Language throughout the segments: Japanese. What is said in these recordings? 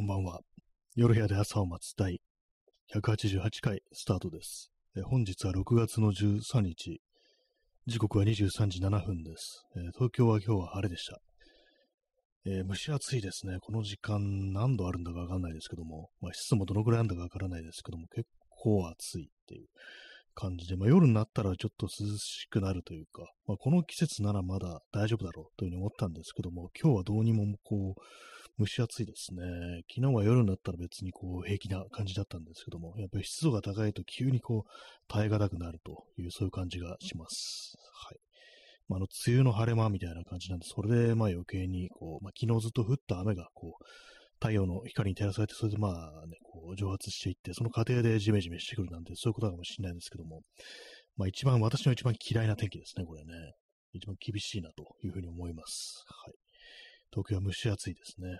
こんばんは。夜部屋で朝を待つ第188回スタートです。え本日は6月の13日。時刻は23時7分です。えー東京は今日は晴れでした。えー蒸し暑いですね。この時間何度あるんだかわかんないですけども、まあ、湿度もどのくらいあるんだかわからないですけども、結構暑いっていう感じで、まあ、夜になったらちょっと涼しくなるというか、まあ、この季節ならまだ大丈夫だろうというふうに思ったんですけども、今日はどうにもこう、蒸し暑いですね。昨日は夜になったら別にこう平気な感じだったんですけども、やっぱり湿度が高いと急にこう耐え難くなるというそういう感じがします。はい。まあ、あの、梅雨の晴れ間みたいな感じなんで、それでまあ余計にこう、まあ、昨日ずっと降った雨がこう、太陽の光に照らされて、それでまあね、こう蒸発していって、その過程でジメジメしてくるなんて、そういうことかもしれないんですけども、まあ一番、私の一番嫌いな天気ですね、これね。一番厳しいなというふうに思います。はい。東京は蒸し暑いですね。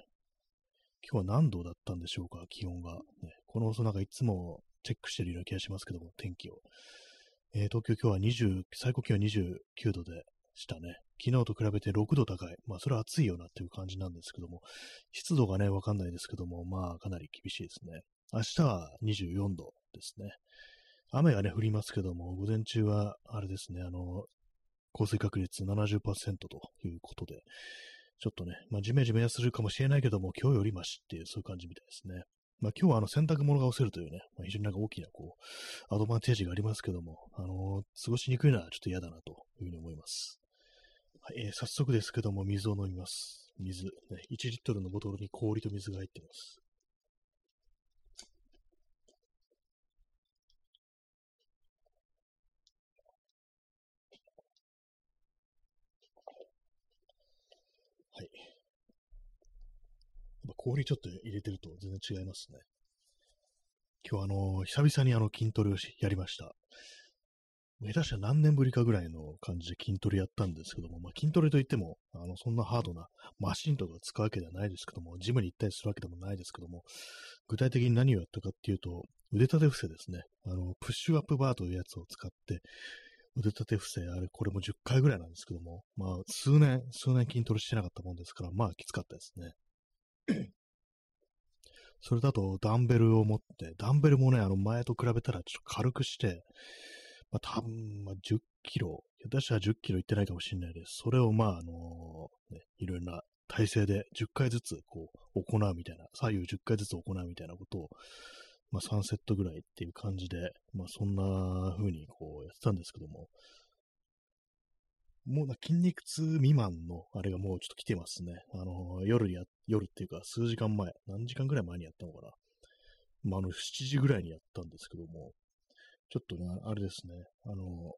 今日は何度だったんでしょうか、気温が。ね、この放送なんかいつもチェックしてるような気がしますけども、天気を。えー東京今日は20、最高気温29度でしたね。昨日と比べて6度高い。まあ、それは暑いよなっていう感じなんですけども、湿度がね、わかんないですけども、まあ、かなり厳しいですね。明日は24度ですね。雨がね、降りますけども、午前中は、あれですね、あの、降水確率70%ということで、ちょっとね、まあ、じめじめするかもしれないけども、今日よりましっていう、そういう感じみたいですね。まあ、今日はあの洗濯物が干せるというね、まあ、非常になんか大きなこう、アドバンテージがありますけども、あの過ごしにくいのはちょっと嫌だなというふうに思います。はい、えー早速ですけども、水を飲みます。水、ね、1リットルのボトルに氷と水が入ってます。はい。やっぱ氷ちょっと入れてると全然違いますね。今日あの、久々にあの筋トレをやりました。下手したら何年ぶりかぐらいの感じで筋トレやったんですけども、まあ、筋トレといっても、あの、そんなハードなマシンとか使うわけではないですけども、ジムに行ったりするわけでもないですけども、具体的に何をやったかっていうと、腕立て伏せですね。あの、プッシュアップバーというやつを使って、腕立て伏せ、あれ、これも10回ぐらいなんですけども、まあ、数年、数年筋トレしてなかったもんですから、まあ、きつかったですね。それだと、ダンベルを持って、ダンベルもね、あの、前と比べたらちょっと軽くして、まあ、多分、まあ、10キロ、下手したら10キロいってないかもしれないです。それを、まあ、あのね、いろいろな体勢で10回ずつ、こう、行うみたいな、左右10回ずつ行うみたいなことを、まあ、3セットぐらいっていう感じで、まあ、そんな風に、こう、やってたんですけども、もうな筋肉痛未満のあれがもうちょっと来てますね。あの、夜や、夜っていうか数時間前、何時間ぐらい前にやったのかな。まあ、あの、7時ぐらいにやったんですけども、ちょっとね、あれですね、あの、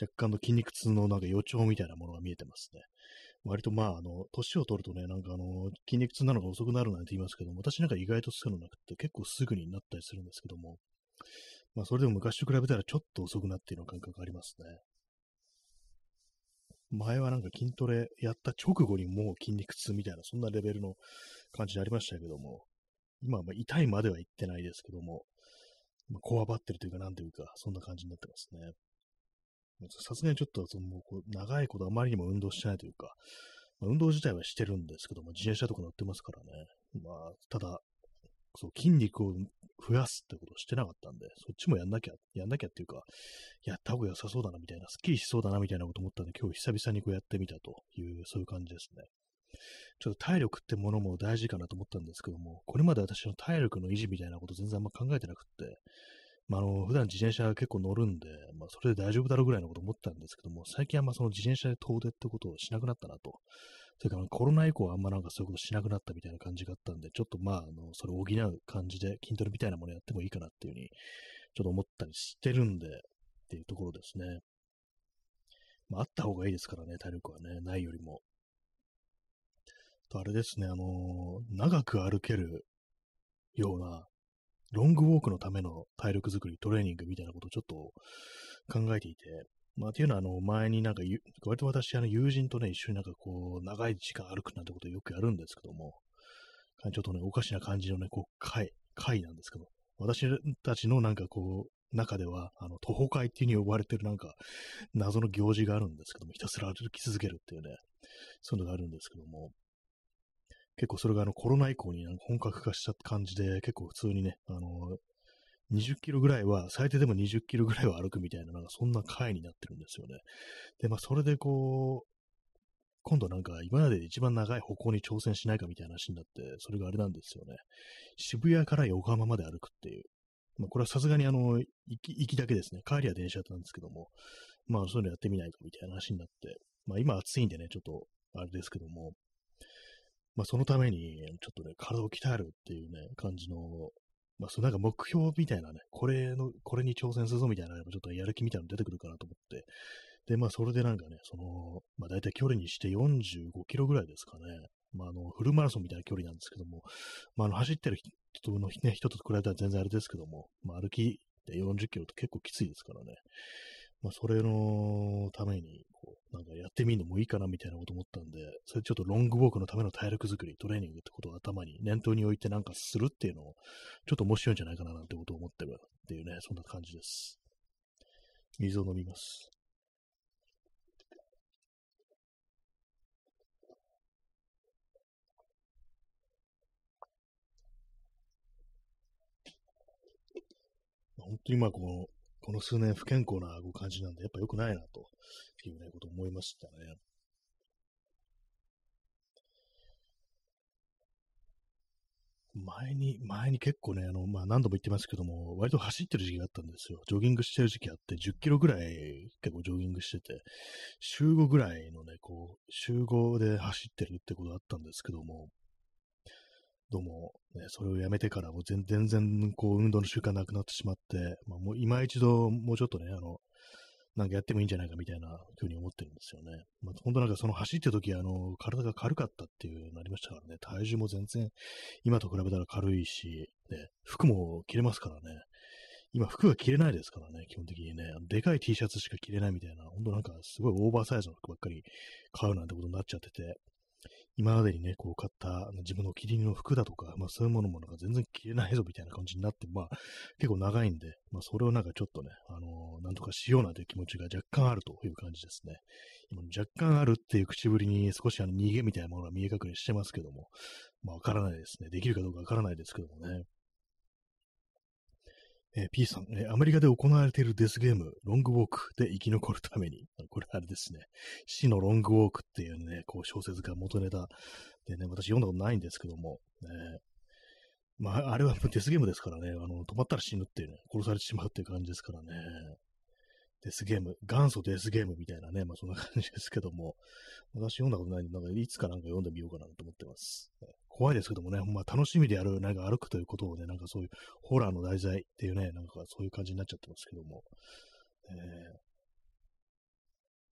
若干の筋肉痛のなんか予兆みたいなものが見えてますね。割とまあ、あの、年を取るとね、なんかあの、筋肉痛なのが遅くなるなんて言いますけども、私なんか意外とそういうのなくて、結構すぐになったりするんですけども、まあ、それでも昔と比べたらちょっと遅くなっているような感覚がありますね。前はなんか筋トレやった直後にもう筋肉痛みたいな、そんなレベルの感じでありましたけども、今はま痛いまでは言ってないですけども、ま、こわばってるというか、なんというか、そんな感じになってますね。さすがにちょっと、そのこう長いことあまりにも運動してないというか、まあ、運動自体はしてるんですけども、自転車とか乗ってますからね。まあ、ただ、そう、筋肉を増やすってことをしてなかったんで、そっちもやんなきゃ、やんなきゃっていうか、やった方が良さそうだなみたいな、スッキリしそうだなみたいなこと思ったんで、今日久々にこうやってみたという、そういう感じですね。ちょっと体力ってものも大事かなと思ったんですけども、これまで私の体力の維持みたいなこと全然あんま考えてなくって、まあ、あの、普段自転車結構乗るんで、まあ、それで大丈夫だろうぐらいのこと思ったんですけども、最近あんまその自転車で遠出ってことをしなくなったなと。それからコロナ以降あんまなんかそういうことしなくなったみたいな感じがあったんで、ちょっとまあ、あの、それを補う感じで筋トレみたいなものやってもいいかなっていうふうに、ちょっと思ったりしてるんで、っていうところですね。まあ、あった方がいいですからね、体力はね、ないよりも。と、あれですね、あの長く歩けるような、ロングウォークのための体力作り、トレーニングみたいなことをちょっと考えていて、まあ、っていうのは、あの、前になんか、割と私、あの、友人とね、一緒になんかこう、長い時間歩くなんてことをよくやるんですけども、ちょっとね、おかしな感じのね、こう、会、会なんですけど、私たちのなんかこう、中では、あの、徒歩会っていう風に呼ばれてるなんか、謎の行事があるんですけども、ひたすら歩き続けるっていうね、そういうのがあるんですけども、結構それがあのコロナ以降になんか本格化した感じで、結構普通にね、あの、20キロぐらいは、最低でも20キロぐらいは歩くみたいな、なんかそんな回になってるんですよね。で、まあそれでこう、今度なんか今までで一番長い歩行に挑戦しないかみたいな話になって、それがあれなんですよね。渋谷から横浜まで歩くっていう。まあこれはさすがにあの、行き、行きだけですね。帰りは電車だったんですけども、まあそういうのやってみないかみたいな話になって、まあ今暑いんでね、ちょっとあれですけども、まあそのためにちょっとね、体を鍛えるっていうね、感じの、まあそのなんか目標みたいなね、これの、これに挑戦するぞみたいな、ちょっとやる気みたいなの出てくるかなと思って、で、まあ、それでなんかね、その、まあ、大体距離にして45キロぐらいですかね。まあ、あの、フルマラソンみたいな距離なんですけども、まあ、あの、走ってる人の、ね、人と比べたら全然あれですけども、まあ、歩きで40キロって結構きついですからね。まあ、それのために、こう、なんかやってみるのもいいかなみたいなこと思ったんで、それちょっとロングウォークのための体力作り、トレーニングってことを頭に念頭に置いてなんかするっていうのを、ちょっと面白いんじゃないかななんてことを思ってるっていうね、そんな感じです。水を飲みます。本当にまあこの、この数年不健康な感じなんで、やっぱ良くないなというね、こと思いましたね。前に、前に結構ね、あの、まあ何度も言ってますけども、割と走ってる時期があったんですよ。ジョギングしてる時期あって、10キロぐらい結構ジョギングしてて、週5ぐらいのね、こう、週5で走ってるってことがあったんですけども、どうも、ね、それをやめてからも全然、こう、運動の習慣なくなってしまって、まあ、もう今一度、もうちょっとね、あの、なんかやってもいいんじゃないかみたいなふうに思ってるんですよね。まあ、本当なんかその走ってる時、あの、体が軽かったっていうのありましたからね、体重も全然今と比べたら軽いし、ね、服も着れますからね。今服が着れないですからね、基本的にね。でかい T シャツしか着れないみたいな、本当なんかすごいオーバーサイズの服ばっかり買うなんてことになっちゃってて、今までにね、こう買った自分のお気に入りの服だとか、まあそういうものもなんか全然着れないぞみたいな感じになって、まあ結構長いんで、まあそれをなんかちょっとね、あのー、なんとかしようなんて気持ちが若干あるという感じですね。今若干あるっていう口ぶりに少しあの逃げみたいなものが見え隠れしてますけども、まあわからないですね。できるかどうかわからないですけどもね。えー、P さん、えー、アメリカで行われているデスゲーム、ロングウォークで生き残るために、これあれですね、死のロングウォークっていうね、こう小説が元ネタでね、私読んだことないんですけども、ね、まあ、あれはデスゲームですからね、あの、止まったら死ぬっていうね、殺されてしまうっていう感じですからね。デスゲーム、元祖デスゲームみたいなね、まあそんな感じですけども、私読んだことないんで、なんかいつかなんか読んでみようかなと思ってます。怖いですけどもね、まあ楽しみでやる、なんか歩くということをね、なんかそういうホラーの題材っていうね、なんかそういう感じになっちゃってますけども、えー、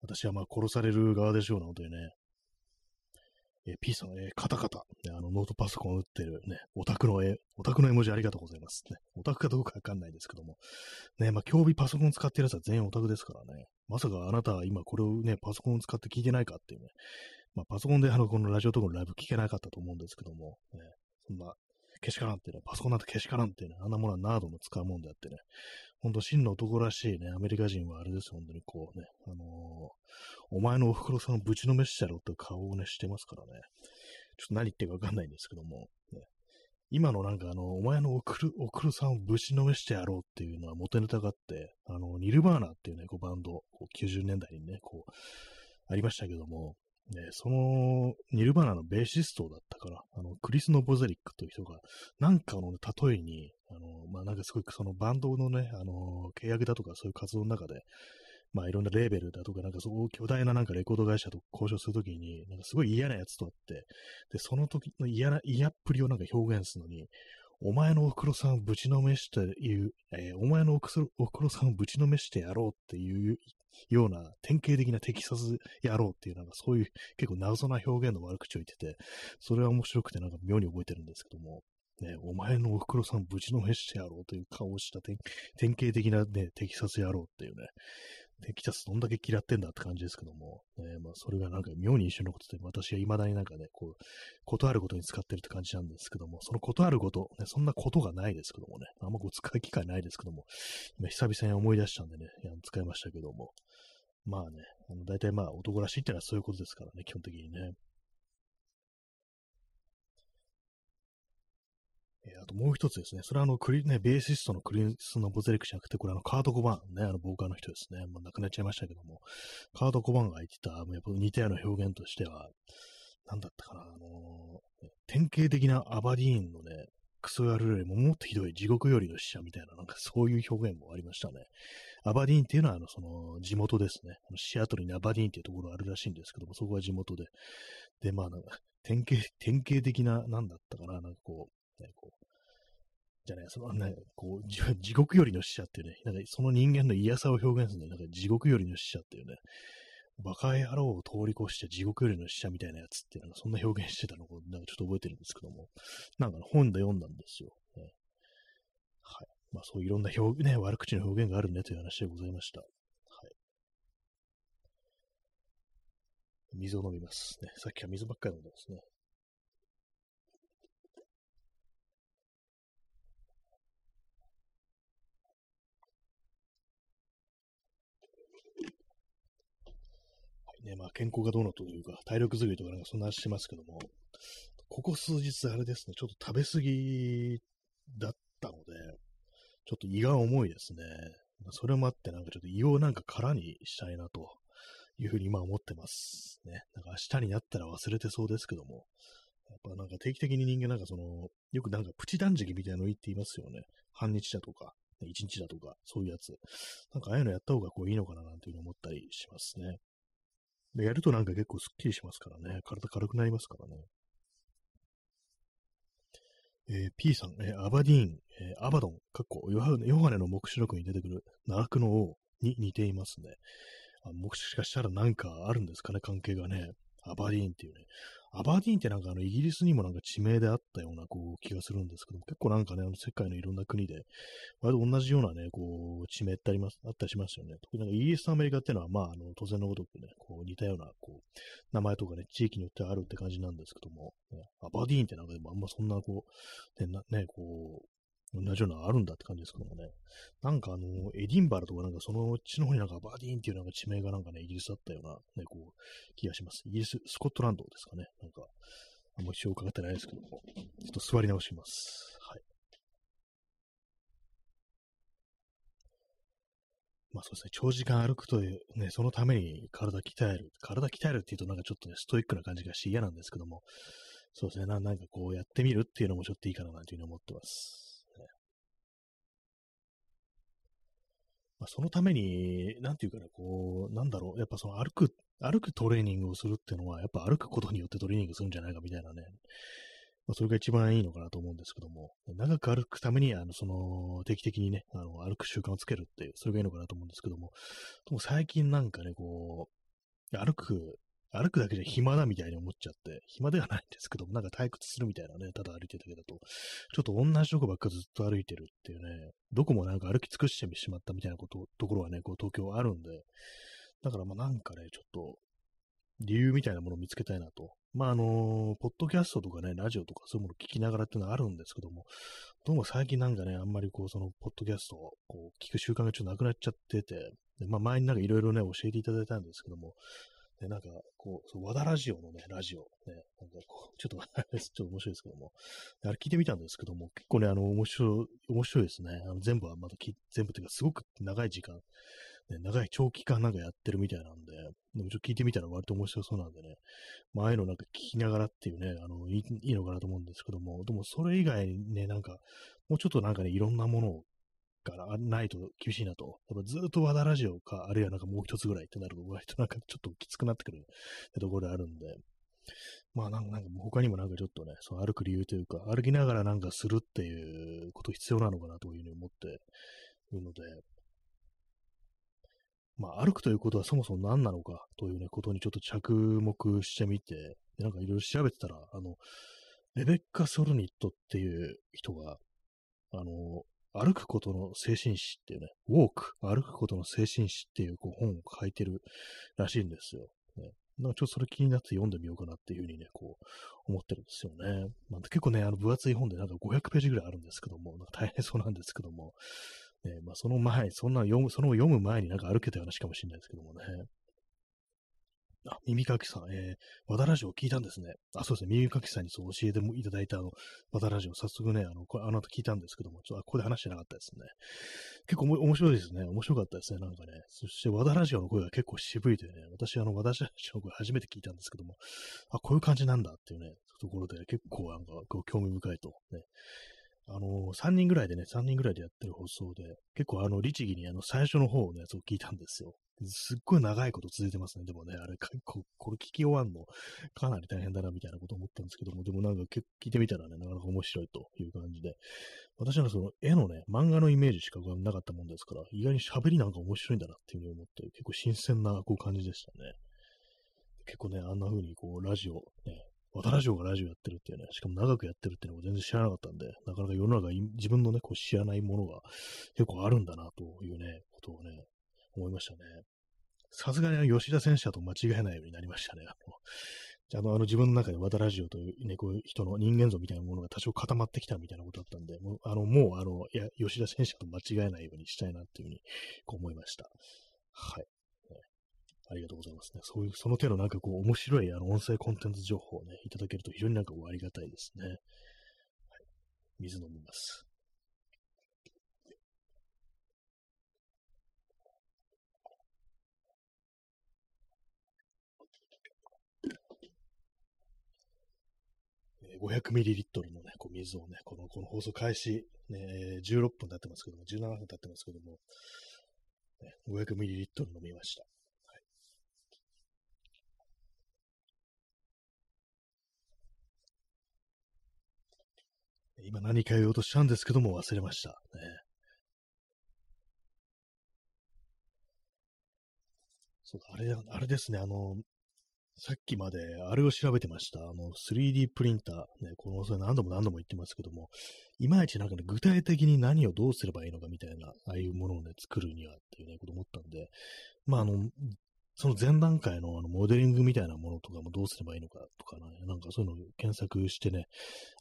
私はまあ殺される側でしょうな、本当にね。えー、P さん、えー、カタカタ、ね、あの、ノートパソコンを打ってるね、オタクの絵、オタクの絵文字ありがとうございます。ね、オタクかどうかわかんないですけども。ね、まあ、競技パソコン使ってるやつは全員オタクですからね。まさかあなたは今これをね、パソコン使って聞いてないかっていうね、まあ、パソコンであの、このラジオとかのライブ聞けなかったと思うんですけども、ね、そんな、けしからんっていうね、パソコンなんてけしからんってね、あんなものはナードも使うもんであってね、ほんと真の男らしいね、アメリカ人はあれです、本当にこうね、あのー、お前のお袋さんをぶちのめしてやろうって顔をね、してますからね、ちょっと何言ってるかわかんないんですけども、ね、今のなんかあの、お前のおくる、おくるさんをぶちのめしてやろうっていうのは元ネタがあって、あの、ニルバーナっていうね、こうバンド、こう90年代にね、こう、ありましたけども、ね、その、ニルバーナのベーシストだったから、あの、クリス・ノボゼリックという人が、なんかの、例えに、あの、まあ、なんかすごい、そのバンドのね、あの、契約だとかそういう活動の中で、まあいろんなレーベルだとか、なんかそう巨大ななんかレコード会社と交渉するときに、なんかすごい嫌なやつとあって、で、その時の嫌な、嫌っぷりをなんか表現するのに、お前のおふくろさんをぶちのめしていう、えー、お前のおふくろさんをぶちのめしてやろうっていうような典型的なテキサスやろうっていうなんかそういう結構謎な表現の悪口を言ってて、それは面白くてなんか妙に覚えてるんですけども、ね、お前のおふくろさんをぶちのめしてやろうという顔をした典型的なね、テキサス野郎っていうね、テキサスどんだけ嫌ってんだって感じですけども、ね、まあそれがなんか妙に一緒のことで、私は未だになんかね、こう、断ることに使ってるって感じなんですけども、その断ること、ね、そんなことがないですけどもね、あんまこう使う機会ないですけども、今久々に思い出したんでね、使いましたけども、まあね、大体まあ男らしいってのはそういうことですからね、基本的にね。あともう一つですね。それはあの、クリ、ね、ベーシストのクリス・ノボゼレクじゃなくて、これあの、カート・コバン、ね、あの、ボーカーの人ですね。もう亡くなっちゃいましたけども、カート・コバンが言ってた、やっぱ似たような表現としては、なんだったかな、あのー、典型的なアバディーンのね、クソ野郎よりももっとひどい地獄よりの死者みたいな、なんかそういう表現もありましたね。アバディーンっていうのは、あの、その、地元ですね。シアトルにアバディーンっていうところあるらしいんですけども、そこは地元で。で、まあ、なんか、典型、典型的な、なんだったかな、なんかこう、ね、こう、じゃない、その、ね、こう、地獄よりの死者っていうね、なんかその人間の嫌さを表現するのなんか地獄よりの死者っていうね、バカ野郎を通り越して地獄よりの死者みたいなやつっていうのがそんな表現してたのをなんかちょっと覚えてるんですけども、なんか本で読んだんですよ。ね、はい。まあそういろんな表ね、悪口の表現があるねという話でございました。はい。水を飲みます。ね、さっきは水ばっかり飲んでますね。ね、まあ健康がどうのというか、体力づくりとかなんかそんな話してますけども、ここ数日あれですね、ちょっと食べ過ぎだったので、ちょっと胃が重いですね。それもあって、なんかちょっと胃をなんか空にしたいなというふうに今思ってます。ね。なんか明日になったら忘れてそうですけども、やっぱなんか定期的に人間なんかその、よくなんかプチ断食みたいなの言っていますよね。半日だとか、一日だとか、そういうやつ。なんかああいうのやった方がこういいのかななんていうふうに思ったりしますね。で、やるとなんか結構スッキリしますからね。体軽くなりますからね。えー、P さん、えー、アバディーン、えー、アバドン、かっこヨハネの目視録に出てくる奈落の王に似ていますね。あもしかしたらなんかあるんですかね、関係がね。アバディーンっていうね。アバディーンってなんかあのイギリスにもなんか地名であったようなこう気がするんですけども、結構なんかね、あの世界のいろんな国で、割と同じようなね、こう地名ってあります、あったりしますよね。特になんかイギリスとアメリカっていうのは、まああの当然のごとくね、こう似たようなこう名前とかね、地域によってあるって感じなんですけども、ね、アバディーンってなんかでもあんまそんなこう、ね、ねこう、同じようなのあるんだって感じですけどもね。なんかあの、エディンバラとかなんかそのうちの方になんかバーディーンっていうなんか地名がなんかね、イギリスだったようなね、こう、気がします。イギリス、スコットランドですかね。なんか、あんまり一応伺ってないですけども、ちょっと座り直します。はい。まあそうですね、長時間歩くという、ね、そのために体鍛える。体鍛えるっていうとなんかちょっとね、ストイックな感じがして嫌なんですけども、そうですねな、なんかこうやってみるっていうのもちょっといいかななんていうふうに思ってます。まあ、そのために、なんていうかな、こう、なんだろう、やっぱその歩く、歩くトレーニングをするっていうのは、やっぱ歩くことによってトレーニングするんじゃないかみたいなね、まあ、それが一番いいのかなと思うんですけども、長く歩くために、あの、その、定期的にね、あの、歩く習慣をつけるっていう、それがいいのかなと思うんですけども、でも最近なんかね、こう、歩く歩くだけじゃ暇だみたいに思っちゃって、暇ではないんですけども、なんか退屈するみたいなね、ただ歩いてるだけだと、ちょっと同じとこばっかずっと歩いてるっていうね、どこもなんか歩き尽くしてしまったみたいなこと、ところはね、こう東京あるんで、だからまあなんかね、ちょっと、理由みたいなものを見つけたいなと。まああのー、ポッドキャストとかね、ラジオとかそういうものを聞きながらっていうのはあるんですけども、どうも最近なんかね、あんまりこう、その、ポッドキャストをこう聞く習慣がちょっとなくなっちゃってて、でまあ前になんかいろいろね、教えていただいたんですけども、で、なんか、こう、和田ラジオのね、ラジオ、ね、なんかこう、ちょっと、ちょっと面白いですけども、あれ聞いてみたんですけども、結構ね、あの、面白い、面白いですね。あの全部はまだき、全部っていうか、すごく長い時間、ね、長い長期間なんかやってるみたいなんで、でもちょっと聞いてみたら割と面白そうなんでね、まあ、ああいうのなんか聞きながらっていうね、あの、いいいのかなと思うんですけども、でもそれ以外にね、なんか、もうちょっとなんかね、いろんなものをからないと厳しいなと。やっぱずっと和田ラジオか、あるいはなんかもう一つぐらいってなると、割となんかちょっときつくなってくるところであるんで、まあなんか他にもなんかちょっとね、その歩く理由というか、歩きながらなんかするっていうこと必要なのかなというふうに思っているので、まあ歩くということはそもそも何なのかというね、ことにちょっと着目してみて、なんかいろいろ調べてたら、あの、レベッカ・ソルニットっていう人が、あの、歩くことの精神史っていうね、ウォーク、歩くことの精神史っていうこう本を書いてるらしいんですよ。ね、なんかちょっとそれ気になって読んでみようかなっていうふうにね、こう思ってるんですよね。まあ、結構ね、あの分厚い本でなんか500ページぐらいあるんですけども、なんか大変そうなんですけども、ね、まあその前、そんな読む、その読む前になんか歩けた話かもしれないですけどもね。あ、耳かきさん、えー、和田ラジオ聞いたんですね。あ、そうですね、耳かきさんにそう教えていただいたあの、和田ラジオ、早速ね、あの、これあの後聞いたんですけども、ちょっとここで話してなかったですね。結構面白いですね。面白かったですね、なんかね。そして和田ラジオの声が結構渋いというね、私、あの、和田ラジオの声初めて聞いたんですけども、あ、こういう感じなんだっていうね、ところで結構なんか、興味深いと、ね、あの、3人ぐらいでね、3人ぐらいでやってる放送で、結構あの、律儀にあの、最初の方のやつを聞いたんですよ。すっごい長いこと続いてますね。でもね、あれ、ここれ聞き終わんの、かなり大変だな、みたいなこと思ったんですけども、でもなんか聞いてみたらね、なかなか面白いという感じで、私はその絵のね、漫画のイメージしかなかったもんですから、意外に喋りなんか面白いんだなっていうふうに思って、結構新鮮なこう感じでしたね。結構ね、あんな風にこう、ラジオ、ね、和田ラジオがラジオやってるっていうね、しかも長くやってるっていうのも全然知らなかったんで、なかなか世の中自分のね、こう知らないものが結構あるんだなというね、ことをね、思いましたね。さすがに吉田選手だと間違えないようになりましたね。あの、あの自分の中で和田ラジオというね、こういう人の人間像みたいなものが多少固まってきたみたいなことだったんで、もう、あの、もう、あの、いや、吉田選手と間違えないようにしたいなっていうふうにこう思いました。はい。ありがとうございますね。そういう、その手のなんかこう、面白いあの音声コンテンツ情報をね、いただけると非常になんか、ありがたいですね。はい。水飲みます。500ml のね、こう水をね、この、この放送開始、ね、16分経ってますけども、17分経ってますけども、ね、500ml 飲みました。今何か言おうとしたんですけども忘れました。ね。そうあれ、あれですね、あの、さっきまであれを調べてました。あの、3D プリンター。ね、この、それ何度も何度も言ってますけども、いまいちなんかね、具体的に何をどうすればいいのかみたいな、ああいうものをね、作るにはっていうね、こと思ったんで、まあ、あの、その前段階のあのモデリングみたいなものとかもどうすればいいのかとかね、なんかそういうのを検索してね、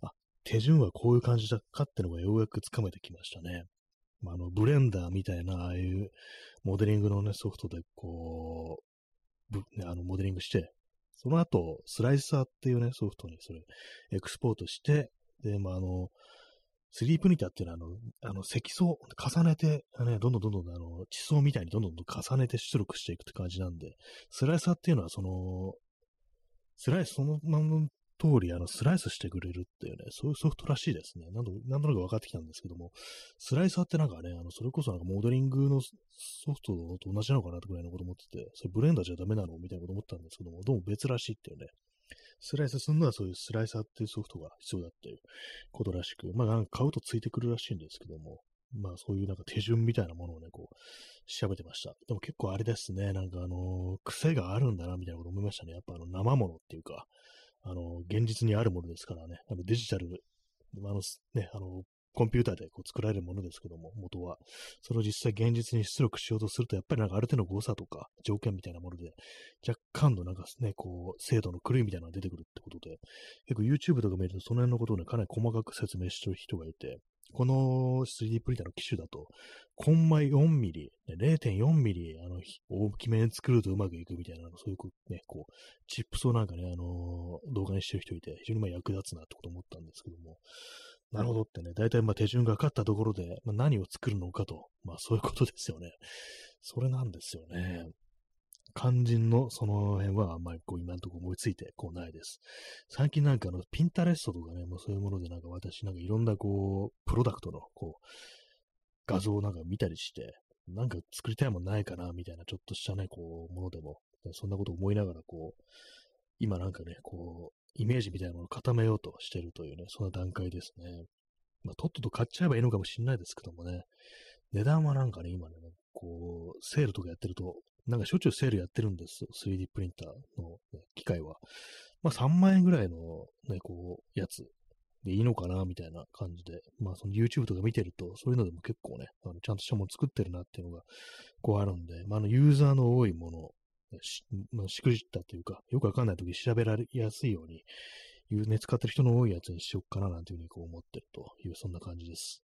あ、手順はこういう感じだかってのがようやくつかめてきましたね。まあ、あの、ブレンダーみたいな、ああいうモデリングのね、ソフトでこう、ね、あの、モデリングして、その後、スライサーっていうね、ソフトにそれ、エクスポートして、で、まあ、あの、3プニターっていうのは、あの、あの積層、重ねて、ね、どんどんどんどん、あの、地層みたいにどんどんどん重ねて出力していくって感じなんで、スライサーっていうのは、その、スライス、そのまま通り、あの、スライスしてくれるっていうね、そういうソフトらしいですね。なんとなんとなく分かってきたんですけども、スライサーってなんかね、あの、それこそなんかモデリングのソフトと同じなのかなってぐらいのこと思ってて、それブレンダーじゃダメなのみたいなこと思ったんですけども、どうも別らしいっていうね、スライスするのはそういうスライサーっていうソフトが必要だっていうことらしく、まあなんか買うとついてくるらしいんですけども、まあそういうなんか手順みたいなものをね、こう、調べてました。でも結構あれですね、なんかあのー、癖があるんだな、みたいなこと思いましたね。やっぱあの、生物っていうか、あの、現実にあるものですからね、あのデジタル、あの、ね、あの、コンピューターでこう作られるものですけども、元は。それを実際現実に出力しようとすると、やっぱりなんかある程度の誤差とか条件みたいなもので、若干のなんかね、こう、精度の狂いみたいなのが出てくるってことで、結構 YouTube とか見るとその辺のことをね、かなり細かく説明してる人がいて、この 3D プリンターの機種だと、コンマ4ミリ、0.4ミリ、あの、大きめに作るとうまくいくみたいな、そういうね、こう、チップスをなんかね、あの動画にしてる人いて、非常にまあ役立つなってこと思ったんですけども、なるほどってね、大体まあ手順が分かったところで、まあ、何を作るのかと、まあそういうことですよね。それなんですよね。肝心のその辺はあんまりこう今のところ思いついてこうないです。最近なんかあの、ピンタレストとかね、もうそういうものでなんか私なんかいろんなこう、プロダクトのこう、画像をなんか見たりして、なんか作りたいもんないかな、みたいなちょっとしたね、こう、ものでも、そんなこと思いながらこう、今なんかね、こう、イメージみたいなものを固めようとしてるというね、そんな段階ですね。まあ、とっとと買っちゃえばいいのかもしれないですけどもね、値段はなんかね、今ね、こう、セールとかやってると、なんかしょっちゅうセールやってるんですよ。3D プリンターの、ね、機械は。まあ3万円ぐらいのね、こう、やつでいいのかな、みたいな感じで。まあその YouTube とか見てると、そういうのでも結構ね、あのちゃんとしたもの作ってるなっていうのが、こうあるんで、まああのユーザーの多いもの、し、まあ、しくじったというか、よくわかんないとき調べられやすいように、いうね、使ってる人の多いやつにしよっかななんていうふうにこう思ってるという、そんな感じです。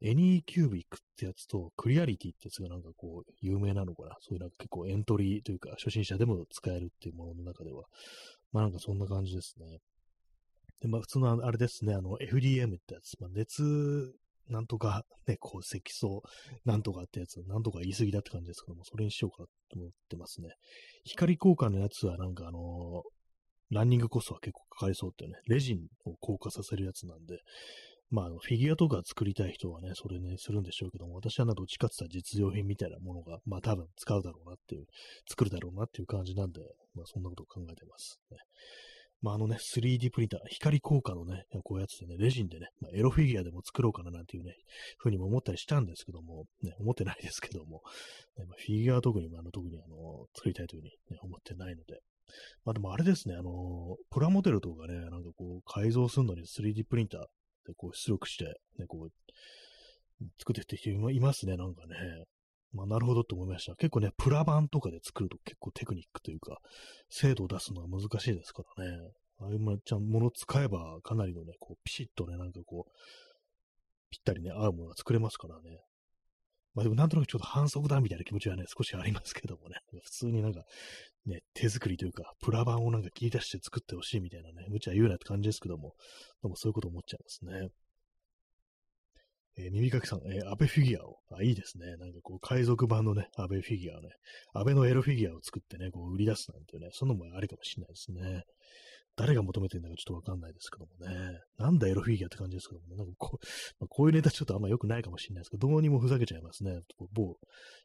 エニーキュービックってやつと、クリアリティってやつがなんかこう、有名なのかな？そういうなんか結構エントリーというか、初心者でも使えるっていうものの中では、まあなんかそんな感じですね。で、まあ普通のあれですね、あの FDM ってやつ、まあ、熱、なんとかね、こう積層、なんとかってやつ、なんとか言い過ぎだって感じですけども、それにしようかと思ってますね。光効果のやつはなんかあのー、ランニングコストは結構かかりそうっていうね、レジンを硬化させるやつなんで、まあ、フィギュアとか作りたい人はね、それね、するんでしょうけども、私はどっちかって言ったら実用品みたいなものが、まあ多分使うだろうなっていう、作るだろうなっていう感じなんで、まあそんなことを考えてます、ね。まああのね、3D プリンター、光効果のね、こういうやつでね、レジンでね、まあ、エロフィギュアでも作ろうかななんていうね、ふうにも思ったりしたんですけども、ね、思ってないですけども、ねまあ、フィギュアは特に、まあ、の特にあの、作りたいというふうに、ね、思ってないので、まあでもあれですね、あの、プラモデルとかね、なんかこう、改造するのに 3D プリンターでこう出力して、ね、こう、作ってって人いますね、なんかね。まあ、なるほどって思いました。結構ね、プラ版とかで作ると結構テクニックというか、精度を出すのは難しいですからね。ああいうもの使えばかなりのね、こう、ピシッとね、なんかこう、ぴったりね、合うものが作れますからね。まあでもなんとなくちょっと反則だみたいな気持ちはね、少しありますけどもね。普通になんか、ね、手作りというか、プラ版をなんか切り出して作ってほしいみたいなね、無茶言うなって感じですけども、でもそういうこと思っちゃいますね。えー、耳かきさん、えー、安倍フィギュアを、あ、いいですね。なんかこう、海賊版のね、安倍フィギュアをね、安倍のエロフィギュアを作ってね、こう、売り出すなんていうね、そのもありかもしれないですね。誰が求めてるんだかちょっとわかんないですけどもね。なんだエロフィギュアって感じですけどもね。なんかこう、まあ、こういうネタちょっとあんま良くないかもしれないですけど、どうにもふざけちゃいますね。某、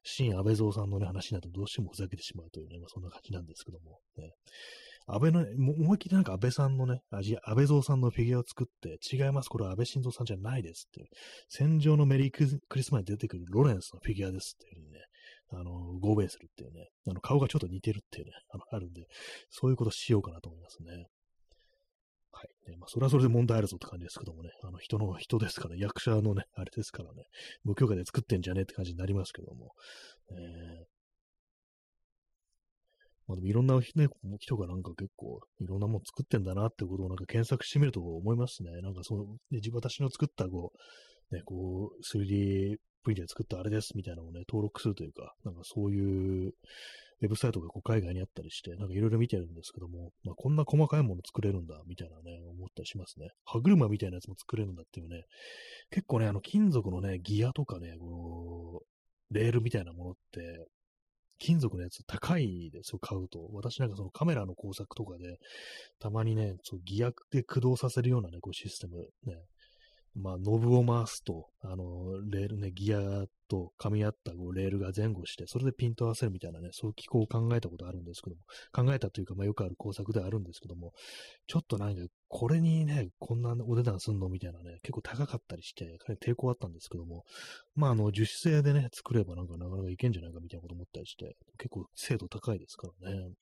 新安倍蔵さんのね、話になるとどうしてもふざけてしまうというね、まあ、そんな感じなんですけども。ね、安倍の、思いっきりなんか安倍さんのね、安倍蔵さんのフィギュアを作って、違います。これは安倍晋三さんじゃないですっていう。戦場のメリークリスマスに出てくるロレンスのフィギュアですっていうふうにね、あの、合弁するっていうね、あの、顔がちょっと似てるっていうね、あの、あるんで、そういうことしようかなと思いますね。はい。ね、まあ、それはそれで問題あるぞって感じですけどもね、あの、人の人ですから、役者のね、あれですからね、無許可で作ってんじゃねえって感じになりますけども、え。ー、まあでもいろんな、ね、人がなんか結構いろんなもの作ってんだなってことをなんか検索してみると思いますね。なんかその、ね、私の作ったこう、ね、こう、3D プリンターで作ったあれですみたいなのをね、登録するというか、なんかそういうウェブサイトがこう海外にあったりして、なんかいろいろ見てるんですけども、まあ、こんな細かいもの作れるんだ、みたいなね、思ったりしますね。歯車みたいなやつも作れるんだっていうね、結構ね、あの金属のね、ギアとかね、この、レールみたいなものって、金属のやつ高いですよ、買うと。私なんかそのカメラの工作とかで、たまにね、そうギアで駆動させるようなね、こうシステム、ね、まあ、ノブを回すと、あの、レールね、ギアと噛み合ったこうレールが前後して、それでピント合わせるみたいなね、そういう機構を考えたことあるんですけども、考えたというか、まあ、よくある工作ではあるんですけども、ちょっとなんか、これにね、こんなお値段すんのみたいなね、結構高かったりして、かなり抵抗あったんですけども、まあ、あの、樹脂製でね、作ればなんかなかなかいけんじゃないかみたいなこと思ったりして、結構精度高いですからね。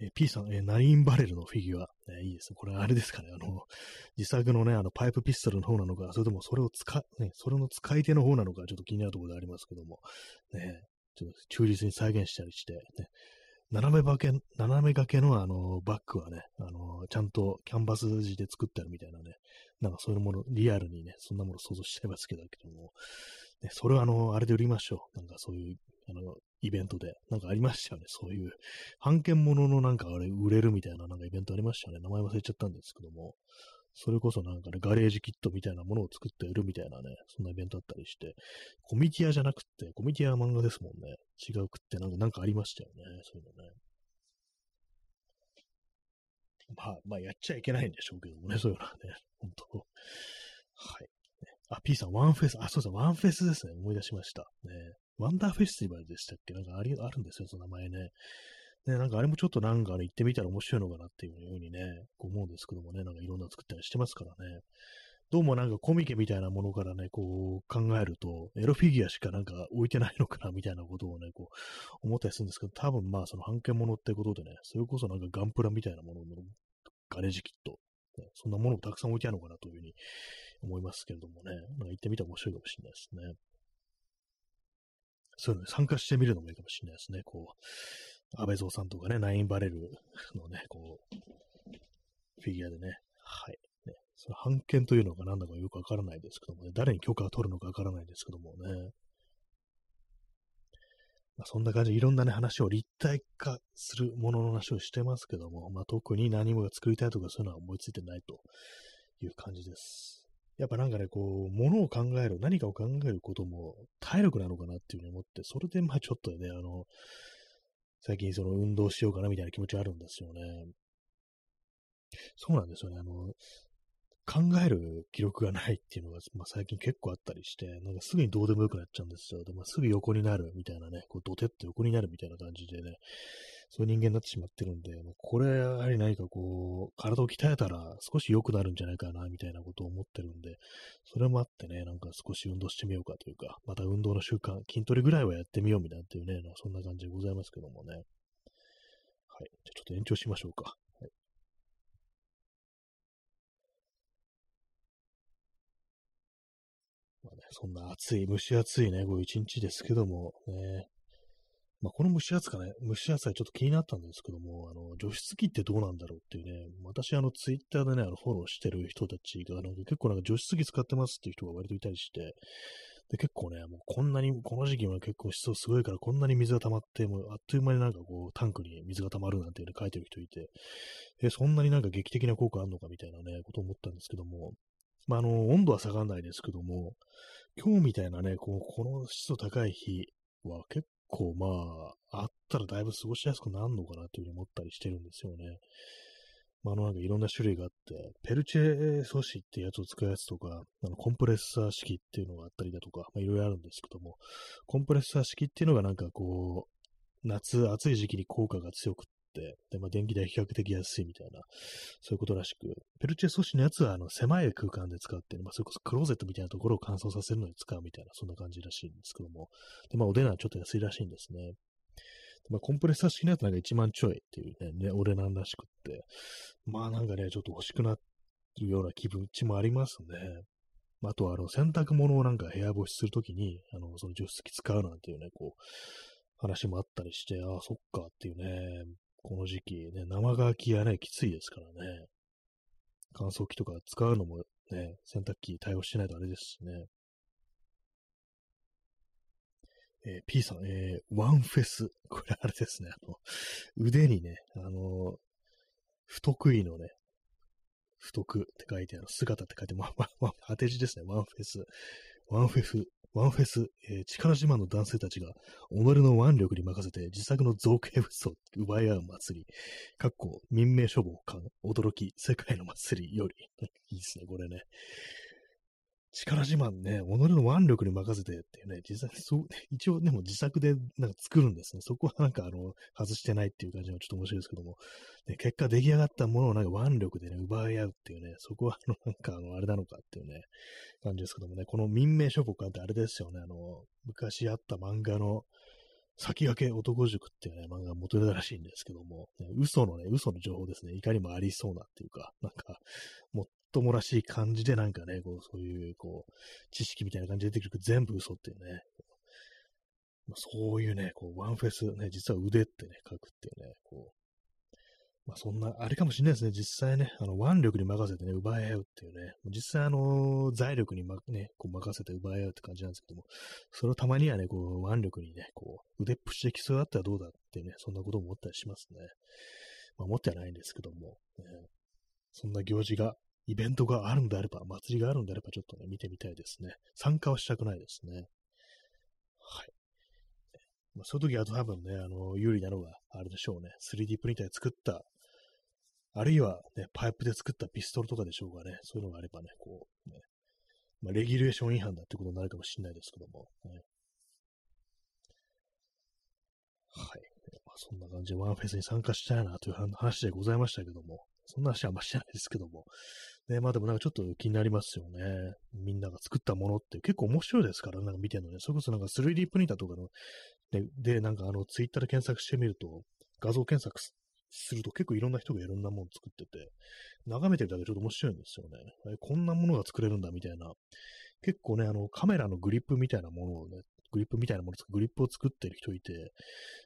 えー、P さん、えー、ナインバレルのフィギュア、えー、いいです。これあれですかね。あの、自作のね、あの、パイプピストルの方なのか、それともそれを使、ね、それの使い手の方なのか、ちょっと気になるところでありますけども、ね、ちょっと忠実に再現したりして、ね、斜めばけ、斜め掛けのあの、バッグはね、あの、ちゃんとキャンバス地で作ってあるみたいなね、なんかそういうもの、リアルにね、そんなもの想像しちゃいますけども、ね、それはあの、あれで売りましょう。なんかそういう、あの、イベントで。なんかありましたよね。そういう、半券もののなんかあれ、売れるみたいななんかイベントありましたよね。名前忘れちゃったんですけども。それこそなんかね、ガレージキットみたいなものを作って売るみたいなね、そんなイベントあったりして、コミティアじゃなくて、コミティアは漫画ですもんね。違うくってなんか、なんかありましたよね。そういうのね。まあ、まあ、やっちゃいけないんでしょうけどもね、そういうのはね、本当はい。あ、P さん、ワンフェス、あ、そうですワンフェスですね。思い出しました。ね。ワンダーフェスティバルでしたっけ？なんかあり、あるんですよ、その名前ね。ね、なんかあれもちょっとなんか、ね、行ってみたら面白いのかなっていうようにね、こう思うんですけどもね、なんかいろんな作ったりしてますからね。どうもなんかコミケみたいなものからね、こう考えると、エロフィギュアしかなんか置いてないのかなみたいなことをね、こう思ったりするんですけど、多分まあその半券ものってことでね、それこそなんかガンプラみたいなもののガレージキット、ね、そんなものもたくさん置いてあるのかなというふうに思いますけれどもね、なんか行ってみたら面白いかもしれないですね。そういうのに参加してみるのもいいかもしれないですね。こう、安倍蔵さんとかね、ナインバレルのね、こう、フィギュアでね、はい。ね、その判権というのが何だかよくわからないですけどもね、誰に許可を取るのかわからないですけどもね。まあ、そんな感じでいろんなね、話を立体化するものの話をしてますけども、まあ、特に何もが作りたいとかそういうのは思いついてないという感じです。やっぱなんかね、こう、ものを考える、何かを考えることも体力なのかなっていうふうに思って、それでまあちょっとね、あの、最近その運動しようかなみたいな気持ちあるんですよね。そうなんですよね。あの、考える記録がないっていうのが、まあ、最近結構あったりして、なんかすぐにどうでもよくなっちゃうんですよ。で、まあ、すぐ横になるみたいなね、こう、ドテって横になるみたいな感じでね、そういう人間になってしまってるんで、これ、やはり何かこう、体を鍛えたら少し良くなるんじゃないかな、みたいなことを思ってるんで、それもあってね、なんか少し運動してみようかというか、また運動の習慣、筋トレぐらいはやってみようみたいなっていうね、そんな感じでございますけどもね。はい。じゃあちょっと延長しましょうか。まあね、そんな暑い、蒸し暑いね、こう一日ですけども、ね、まあ、この蒸し暑さね、蒸し暑さちょっと気になったんですけども、あの、除湿機ってどうなんだろうっていうね、私、あの、ツイッターでね、あの、フォローしてる人たちが、なんか結構なんか除湿機使ってますっていう人が割といたりして、で、結構ね、もうこんなに、この時期は結構湿度すごいから、こんなに水が溜まって、もうあっという間になんかこう、タンクに水が溜まるなんてね、書いてる人いて、え、そんなになんか劇的な効果あるのかみたいなね、ことを思ったんですけども、まあ、あの、温度は下がらないですけども、今日みたいなね、こうこの湿度高い日は結構まあ、あったらだいぶ過ごしやすくなるのかなというふうに思ったりしてるんですよね。まあ、あの、なんかいろんな種類があって、ペルチェ素子ってやつを使うやつとか、あのコンプレッサー式っていうのがあったりだとか、まあ、いろいろあるんですけども、コンプレッサー式っていうのがなんかこう、夏、暑い時期に効果が強く、で、まあ、電気代比較的安いみたいな、そういうことらしく、ペルチェ素子のやつは、あの、狭い空間で使って、まあ、それこそクローゼットみたいなところを乾燥させるのに使うみたいな、そんな感じらしいんですけども、で、まあ、お値段はちょっと安いらしいんですね。まあ、コンプレッサー式のやつなんか1万ちょいっていうね、ね、お値段らしくって、まあなんかね、ちょっと欲しくなるような気分ちもありますね。あとは、あの、洗濯物をなんか部屋干しするときに、あの、その除湿機使うなんていうね、こう、話もあったりして、ああ、そっかっていうね、この時期ね、生乾きはね、きついですからね。乾燥機とか使うのもね、洗濯機対応してないとあれですしね。えー、P さん、えー、ワンフェス。これあれですね、あの、腕にね、あの不得意のね、不得って書いてある、姿って書いて、まあ、まあ、まあ、当て字ですね、ワンフェス。ワンフェス、ワンフェス、えー、力自慢の男性たちが、己の腕力に任せて自作の造形物を奪い合う祭り。かっこ、民命処方感、驚き、世界の祭りより。いいですね、これね。力自慢ね、己の腕力に任せてっていうね、実際、そう、一応でも自作でなんか作るんですね。そこはなんかあの、外してないっていう感じがちょっと面白いですけども、ね、結果出来上がったものをなんか腕力でね、奪い合うっていうね、そこはあの、なんかあの、あれなのかっていうね、感じですけどもね、この民命書館ってあれですよね、あの、昔あった漫画の、先駆け男塾っていうね、漫画元ネタらしいんですけども、ね、嘘のね、嘘の情報ですね、いかにもありそうなっていうか、なんか、もっともらしい感じでなんかね、こう、そういう、こう、知識みたいな感じで出てくる全部嘘っていうね、ま、そういうね、こう、ワンフェス、ね、実は腕ってね、書くっていうね、こう、まあそんな、あれかもしれないですね。実際ね、あの、腕力に任せてね、奪い合うっていうね、実際あの、財力に、ま、ね、こう任せて奪い合うって感じなんですけども、それをたまにはね、こう、腕力にね、こう、腕っぷしで競い合ったらどうだってね、そんなことを思ったりしますね。まあ思ってはないんですけども、ね、そんな行事が、イベントがあるんであれば、祭りがあるんであれば、ちょっとね、見てみたいですね。参加はしたくないですね。はい。まあ、そういう時は多分ね、あの、有利なのが、あれでしょうね。3D プリンターで作ったあるいは、ね、パイプで作ったピストルとかでしょうかね。そういうのがあればね、こう、ね、まあ、レギュレーション違反だってことになるかもしれないですけども。ね、はい。まあ、そんな感じでワンフェスに参加したいなという話でございましたけども、そんな話はあんましてないですけども。ね、まあでもなんかちょっと気になりますよね。みんなが作ったものって結構面白いですから、なんか見てるのね。それこそなんか 3D プリンターとかの、ね、で、なんかあの、ツイッターで検索してみると、画像検索すると結構いろんな人がいろんなもの作ってて、眺めてるだけちょっと面白いんですよね。えこんなものが作れるんだみたいな。結構ね、あの、カメラのグリップみたいなものをね、グリップみたいなもの、グリップを作ってる人いて、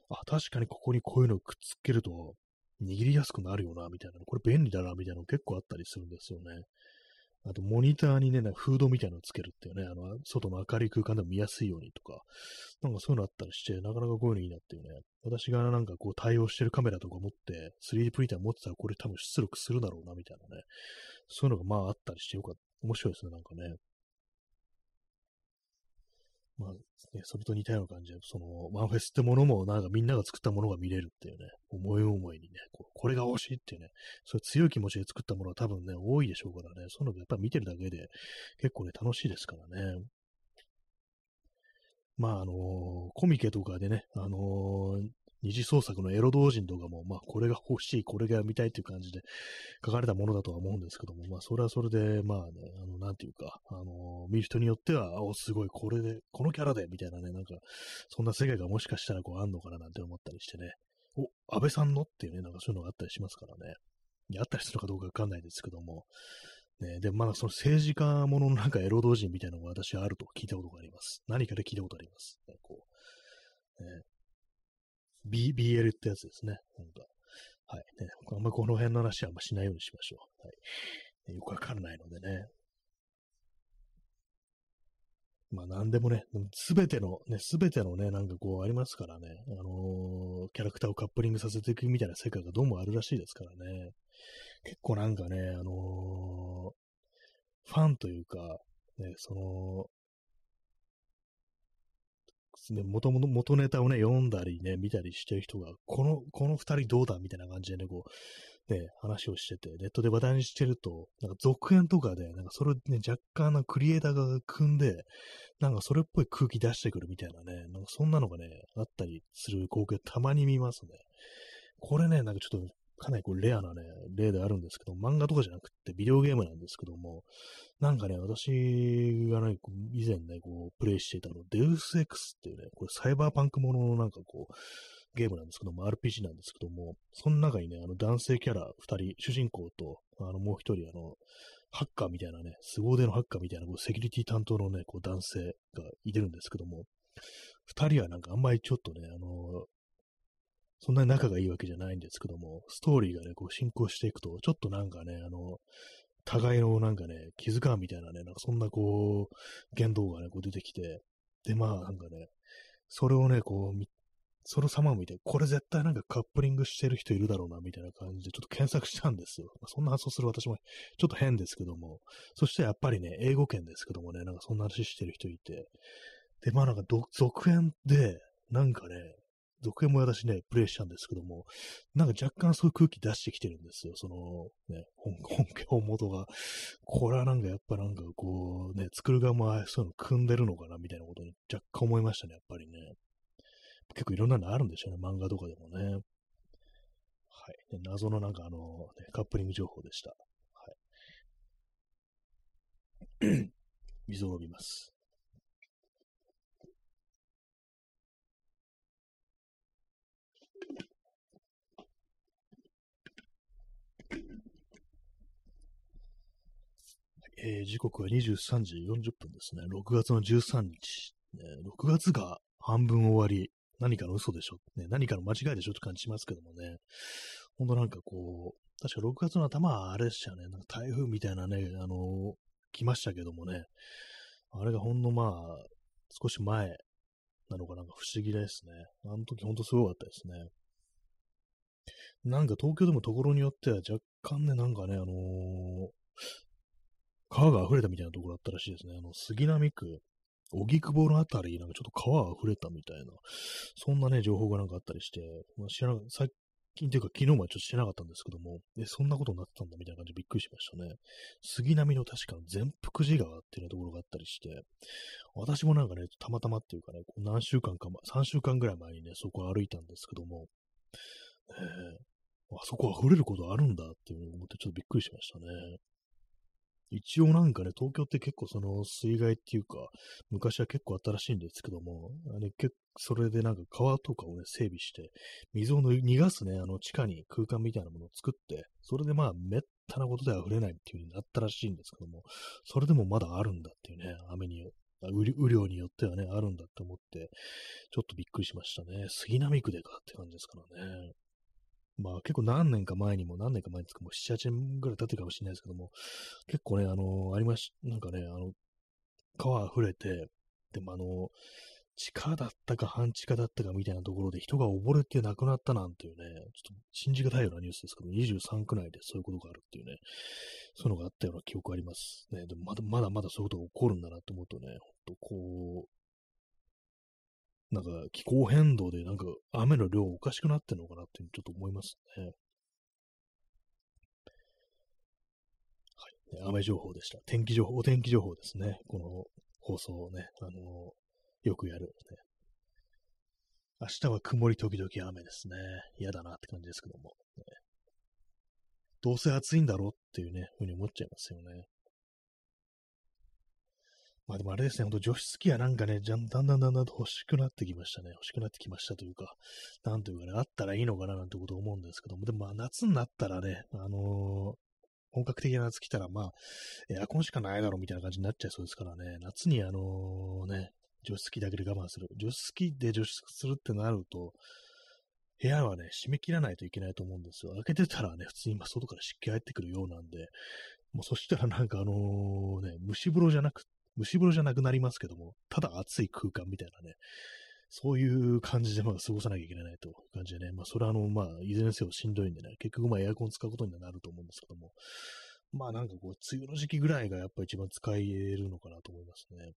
あ、確かにここにこういうのをくっつけると、握りやすくなるよな、みたいな。これ便利だな、みたいなの結構あったりするんですよね。あと、モニターにね、なんかフードみたいなのをつけるっていうね、あの、外の明るい空間でも見やすいようにとか、なんかそういうのあったりして、なかなかこういうのいいなっていうね、私がなんかこう対応してるカメラとか持って、3D プリンター持ってたらこれ多分出力するだろうな、みたいなね、そういうのがまああったりしてよかった。面白いですね、なんかね。まあ、ね、それと似たような感じで、その、マンフェスってものも、なんかみんなが作ったものが見れるっていうね、思い思いにね、こうこれが欲しいっていうね、そういう強い気持ちで作ったものは多分ね、多いでしょうからね、そういうのやっぱり見てるだけで結構ね、楽しいですからね。まあ、あのー、コミケとかでね、あのー、二次創作のエロ同人とかも、まあ、これが欲しい、これが見たいという感じで書かれたものだとは思うんですけども、まあ、それはそれで、まあね、あの、なんていうか、あの見る人によっては、あお、すごい、これで、このキャラで、みたいなね、なんか、そんな世界がもしかしたらこう、あんのかななんて思ったりしてね、お、安倍さんのっていうね、なんかそういうのがあったりしますからね。あったりするのかどうかわかんないですけども、ね、で、まだその政治家もののなんかエロ同人みたいなのが私はあると聞いたことがあります。何かで聞いたことあります。ね、こう、ね、B、BL ってやつですね。なんか。はい。ね、あんまこの辺の話はあんましないようにしましょう。はい。よくわからないのでね。まあ何でもね、すべての、ね、すべてのね、なんかこうありますからね、あのー、キャラクターをカップリングさせていくみたいな世界がどうもあるらしいですからね。結構なんかね、あのー、ファンというか、ね、その、ね、元々、元ネタをね、読んだりね、見たりしてる人が、この、この二人どうだみたいな感じでね、こう、ね、話をしてて、ネットで話題にしてると、なんか続編とかで、なんかそれね、若干のクリエイターが組んで、なんかそれっぽい空気出してくるみたいなね、なんかそんなのがね、あったりする光景たまに見ますね。これね、なんかちょっとかなりこうレアなね、例であるんですけど、漫画とかじゃなくてビデオゲームなんですけども、なんかね、私がね、以前ね、こう、プレイしていたの、デウス X っていうね、これサイバーパンクもののなんかこう、ゲームなんですけども、RPG なんですけども、その中にね、あの男性キャラ二人、主人公と、あのもう一人、あの、ハッカーみたいなね、凄腕のハッカーみたいな、こうセキュリティ担当のね、こう男性がいてるんですけども、二人はなんかあんまりちょっとね、あの、そんなに仲がいいわけじゃないんですけども、ストーリーがね、こう進行していくと、ちょっとなんかね、あの、互いのなんかね、気遣うみたいなね、なんかそんなこう、言動がね、こう出てきて、で、まあなんかね、それをね、こう、その様を見て、これ絶対なんかカップリングしてる人いるだろうな、みたいな感じで、ちょっと検索したんですよ。そんな発想する私もちょっと変ですけども、そしてやっぱりね、英語圏ですけどもね、なんかそんな話してる人いて、で、まあなんか続編で、なんかね、続編も私ね、プレイしたんですけども、なんか若干そういう空気出してきてるんですよ。その、ね、本、本家、本元が。これはなんかやっぱなんかこう、ね、作る側もそういうの組んでるのかな、みたいなことに若干思いましたね、やっぱりね。結構いろんなのあるんでしょうね、漫画とかでもね。はい。ね、謎のなんかあの、ね、カップリング情報でした。はい。水を飲みます。えー、時刻は23時40分ですね。6月の13日。ね、6月が半分終わり。何かの嘘でしょ、ね、何かの間違いでしょって感じしますけどもね。ほんとなんかこう、確か6月の頭はあれでしたね。なんか台風みたいなね、あのー、来ましたけどもね。あれがほんのまあ、少し前なのかなんか不思議ですね。あの時ほんとすごかったですね。なんか東京でもところによっては若干ね、なんかね、あのー、川が溢れたみたいなところだったらしいですね。あの、杉並区、荻窪のあたり、なんかちょっと川が溢れたみたいな、そんなね、情報がなんかあったりして、まあ、知らな、最近というか昨日はちょっと知らなかったんですけども、え、そんなことになってたんだみたいな感じでびっくりしましたね。杉並の確か全福寺川っていう、ところがあったりして、私もなんかね、たまたまっていうかね、こう何週間か、3週間ぐらい前にね、そこを歩いたんですけども、えー、あそこ溢れることあるんだっていうのを思ってちょっとびっくりしましたね。一応なんかね、東京って結構その水害っていうか、昔は結構あったらしいんですけども、あれ結それでなんか川とかをね、整備して、水を逃がすね、あの地下に空間みたいなものを作って、それでまあ、めったなことでは溢れないっていう風になったらしいんですけども、それでもまだあるんだっていうね、雨によ雨量によってはね、あるんだって思って、ちょっとびっくりしましたね。杉並区でかって感じですからね。まあ結構何年か前にも、何年か前ですか、もう7、8年ぐらい経ってるかもしれないですけども、結構ね、あの、ありまし、なんかね、あの、川溢れて、でもあの、地下だったか半地下だったかみたいなところで人が溺れて亡くなったなんていうね、ちょっと信じがたいようなニュースですけど、23区内でそういうことがあるっていうね、そういうのがあったような記憶あります。ね、でもまだまだまだそういうことが起こるんだなと思うとね、ほんとこう、なんか気候変動でなんか雨の量おかしくなってるのかなってちょっと思いますね。はい。雨情報でした。天気情報、お天気情報ですね。この放送をね、あのよくやる、ね。明日は曇り時々雨ですね。嫌だなって感じですけども。ね、どうせ暑いんだろうっていうね、ふうに思っちゃいますよね。まあでもあれですね、ほんと除湿機はなんかね、だんだんだんだん欲しくなってきましたね。欲しくなってきましたというか、なんというかね、あったらいいのかななんてこと思うんですけども、でもまあ夏になったらね、あのー、本格的な夏来たらまあ、エアコンしかないだろうみたいな感じになっちゃいそうですからね、夏にあのね、除湿機だけで我慢する。除湿機で除湿するってなると、部屋はね、閉め切らないといけないと思うんですよ。開けてたらね、普通に今外から湿気入ってくるようなんで、もうそしたらなんかあのね、蒸し風呂じゃなく、蒸し風呂じゃなくなりますけども、ただ暑い空間みたいなね、そういう感じでまあ過ごさなきゃいけないという感じでね、まあそれはあの、まあいずれにせよしんどいんでね、結局まあエアコン使うことになると思うんですけども、まあなんかこう、梅雨の時期ぐらいがやっぱ一番使えるのかなと思いますね。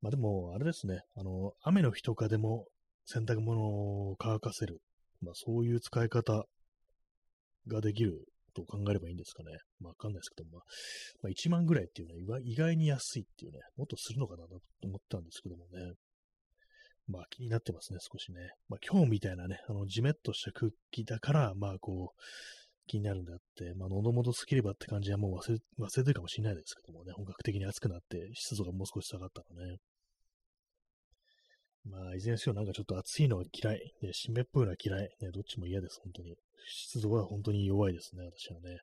まあでも、あれですね、あの、雨の日とかでも洗濯物を乾かせる、まあそういう使い方ができると考えればいいんですかね。まあわかんないですけど、まあ、まあ、1万ぐらいっていうのは意外に安いっていうね、もっとするのかなと思ったんですけどもね。まあ気になってますね、少しね。まあ今日みたいなね、あの、じめっとした空気だから、まあこう、気になるんであって、まあ、喉元すぎればって感じはもう忘れ、忘れてるかもしれないですけどもね、本格的に暑くなって、湿度がもう少し下がったらね。まあ、いずれにせよなんかちょっと暑いのは嫌い、ね、湿っぽいのは嫌い、ね、どっちも嫌です、本当に。湿度は本当に弱いですね、私はね。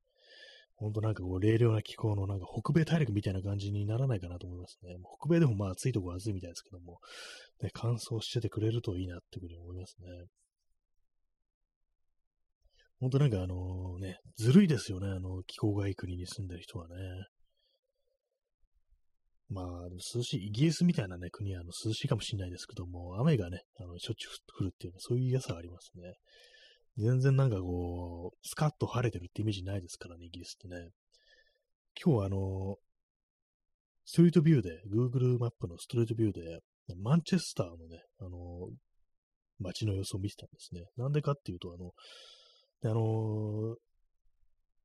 本当なんかこう、冷涼な気候のなんか北米大陸みたいな感じにならないかなと思いますね。北米でもまあ暑いとこは暑いみたいですけども、ね、乾燥しててくれるといいなっていうふうに思いますね。本当なんかあのね、ずるいですよね、あの、気候がいい国に住んでる人はね。まあ、涼しい、イギリスみたいなね、国はあの涼しいかもしれないですけども、雨がね、あのしょっちゅう降るっていうのは、そういう良さがありますね。全然なんかこう、スカッと晴れてるってイメージないですからね、イギリスってね。今日はあの、ストリートビューで、Google マップのストリートビューで、マンチェスターのね、あの、街の様子を見てたんですね。なんでかっていうと、あの、あの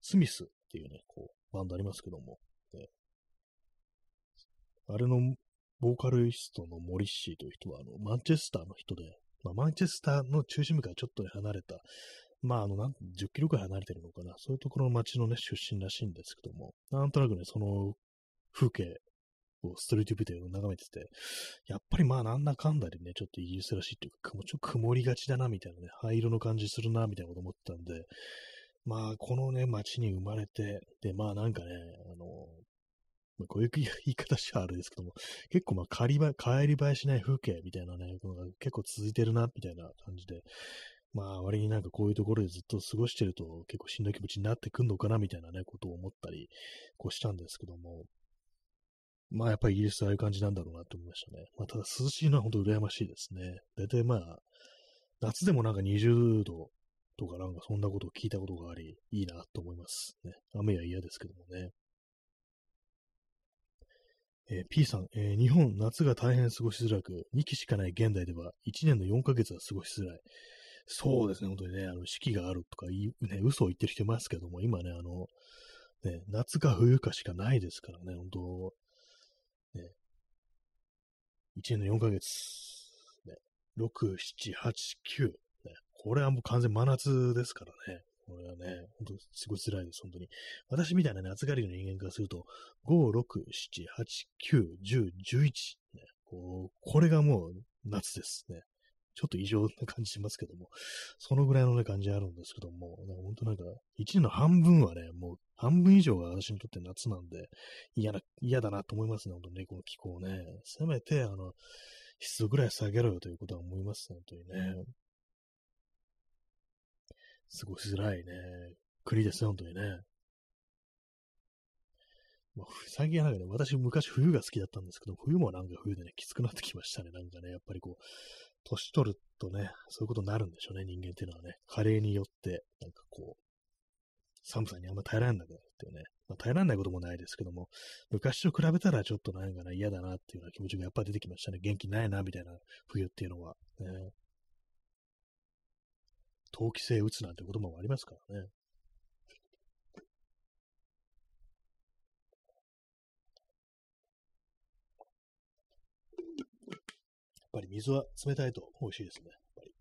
スミスっていうね、こう、バンドありますけども、あれのボーカルリストのモリッシーという人は、あの、マンチェスターの人で、まあ、マンチェスターの中心部からちょっと離れた、まあ、あの、なん10キロくらい離れてるのかな、そういうところの街のね、出身らしいんですけども、なんとなくね、その風景をストリートビューで眺めてて、やっぱりまあなんだかんだでね、ちょっとイギリスらしいっていうか、もうちょっと曇りがちだな、みたいなね、灰色の感じするな、みたいなこと思ってたんで、まあ、このね、街に生まれて、で、まあなんかね、あの、まあ、こういう言い方しちゃあれですけども、結構まあ帰り帰り映えしない風景みたいなね、このが結構続いてるな、みたいな感じで、まあ割になんかこういうところでずっと過ごしてると結構しんどい気持ちになってくんのかな、みたいなね、ことを思ったり、こうしたんですけども、まあやっぱりイギリスはああいう感じなんだろうなと思いましたね。まあただ涼しいのは本当羨ましいですね。大体まあ、夏でもなんか20度とかなんかそんなことを聞いたことがあり、いいなと思います。ね。雨は嫌ですけどもね。えー、P さん、えー、日本、夏が大変過ごしづらく、2期しかない現代では、1年の4ヶ月は過ごしづらい。そうですね、本当にね、あの四季があるとか、ね、嘘を言ってる人いますけども、今ね、あの、ね、夏か冬かしかないですからね、本当ね、1年の4ヶ月、ね、6、7、8、9、ね、これはもう完全真夏ですからね。これはね、ほんとすごい辛いです、本当に。私みたいなね、暑がりの人間からすると、5、6、7、8、9、10、11、ね、こうこれがもう夏ですね。ちょっと異常な感じしますけども、そのぐらいのね、感じあるんですけども、本当なんか、1年の半分はね、もう半分以上が私にとって夏なんで、嫌だ、嫌だなと思いますね、本当にね、この気候ね。せめて、あの、湿度ぐらい下げろよということは思います、本当にね。過ごしづらいね、国ですね、本当にね。まあ、最近はなんかね、私昔冬が好きだったんですけど、冬もなんか冬でね、きつくなってきましたね。なんかね、やっぱりこう、年取るとね、そういうことになるんでしょうね、人間っていうのはね。加齢によって、なんかこう、寒さにあんま耐えられなくなるっていうね。まあ、耐えられないこともないですけども、昔と比べたらちょっとなんかね、嫌だなっていうような気持ちがやっぱ出てきましたね。元気ないな、みたいな冬っていうのは。ね、陶器性打つなんて言葉もありますからね。やっぱり水は冷たいと美味しいですね。やっぱり。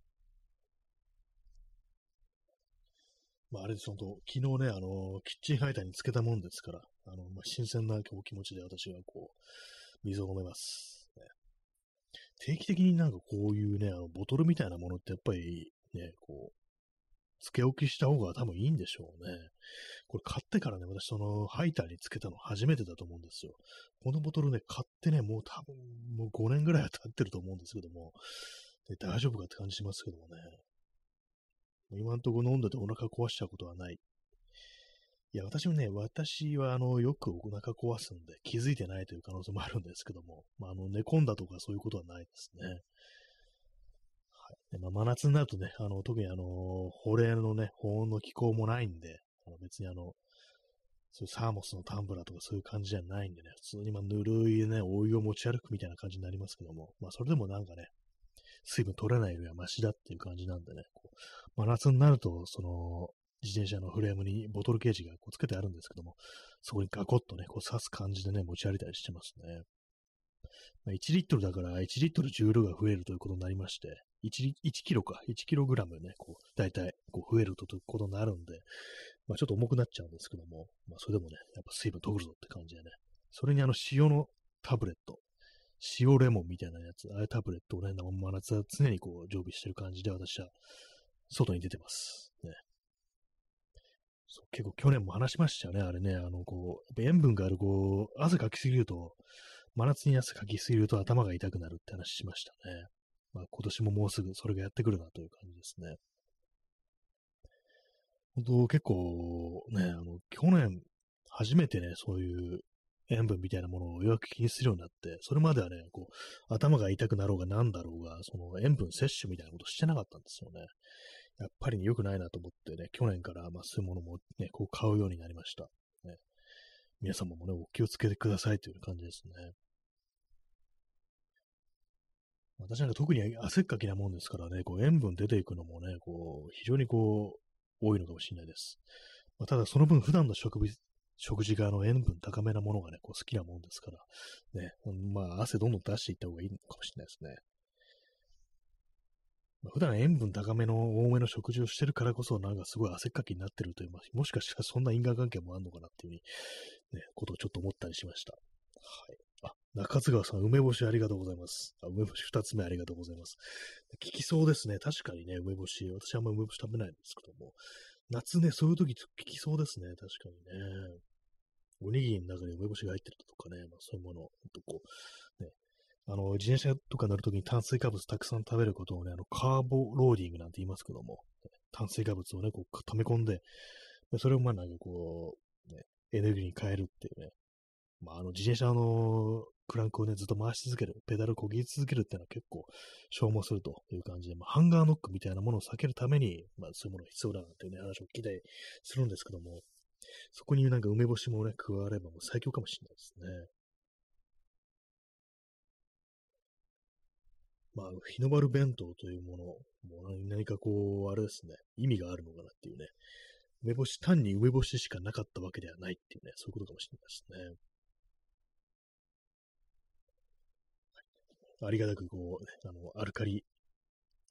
まあ、あれです、本当昨日ね、あの、キッチンハイターにつけたもんですから、あの、まあ、新鮮なお気持ちで私はこう、水を飲めます。ね、定期的になんかこういうね、あの、ボトルみたいなものってやっぱりね、こう、つけ置きした方が多分いいんでしょうね。これ買ってからね、私そのハイターにつけたの初めてだと思うんですよ。このボトルね、買ってね、もう多分もう5年ぐらいは経ってると思うんですけども、で大丈夫かって感じしますけどもね。今んとこ飲んでてお腹壊しちゃうことはない。いや、私もね、私はあの、よくお腹壊すんで気づいてないという可能性もあるんですけども、まあ、あの、寝込んだとかそういうことはないですね。まあ、真夏になるとね、あの、特にあの、保冷のね、保温の気候もないんで、あの別にあの、そういうサーモスのタンブラーとかそういう感じじゃないんでね、普通にまあぬるいね、お湯を持ち歩くみたいな感じになりますけども、まあそれでもなんかね、水分取れないよりはマシだっていう感じなんでね、こう真夏になると、その、自転車のフレームにボトルケージがこうつけてあるんですけども、そこにガコッとね、こう刺す感じでね、持ち歩いたりしてますね。まあ、1リットルだから1リットル重量が増えるということになりまして、1, 1キロか、1キログラムね、こう、大体、こう、増えるとことになるんで、まあ、ちょっと重くなっちゃうんですけども、まあ、それでもね、やっぱ水分取るぞって感じでね、それにあの、塩のタブレット、塩レモンみたいなやつ、あれタブレットをね、真夏は常にこう、常備してる感じで、私は、外に出てます。ね。そう結構去年も話しましたよね、あれね、あの、こう、塩分がある、こう、汗かきすぎると、真夏に汗かきすぎると頭が痛くなるって話しましたね。まあ、今年ももうすぐそれがやってくるなという感じですね。本当結構ね、あの、去年初めてね、そういう塩分みたいなものをようやく気にするようになって、それまではね、こう、頭が痛くなろうが何だろうが、その塩分摂取みたいなことしてなかったんですよね。やっぱり、ね、良くないなと思ってね、去年から、まあ、そういうものもね、こう買うようになりました。ね、皆様もね、お気をつけてくださいという感じですね。私なんか特に汗っかきなもんですからね、こう塩分出ていくのもね、こう、非常にこう、多いのかもしれないです。まあ、ただその分普段の食食事があの塩分高めなものがね、こう好きなもんですから、ね、まあ汗どんどん出していった方がいいのかもしれないですね。普段塩分高めの多めの食事をしてるからこそ、なんかすごい汗っかきになってるという、まあ、もしかしたらそんな因果関係もあるのかなっていうふうに、ね、ことをちょっと思ったりしました。はい。中津川さん、梅干しありがとうございます。あ梅干し二つ目ありがとうございます。効きそうですね。確かにね、梅干し。私あんま梅干し食べないんですけども。夏ね、そういう時効きそうですね。確かにね。おにぎりの中に梅干しが入ってるとかね、まあそういうもの、ほんとこう、ね、あの、自転車とか乗るときに炭水化物たくさん食べることをね、あの、カーボローディングなんて言いますけども、炭水化物をね、こう、溜め込んで、それをまあなんかこう、ね、エネルギーに変えるっていうね、まあ、あの、自転車のクランクをね、ずっと回し続ける、ペダルをこぎ続けるっていうのは結構消耗するという感じで、まあ、ハンガーノックみたいなものを避けるために、まあ、そういうものが必要だなっていうね、話を聞いたりするんですけども、そこになんか梅干しもね、加わればもう最強かもしれないですね。まあ、日の丸弁当というもの、もう何かこう、あれですね、意味があるのかなっていうね、梅干し、単に梅干ししかなかったわけではないっていうね、そういうことかもしれないですね。ありがたくこう、ね、あの、アルカリ、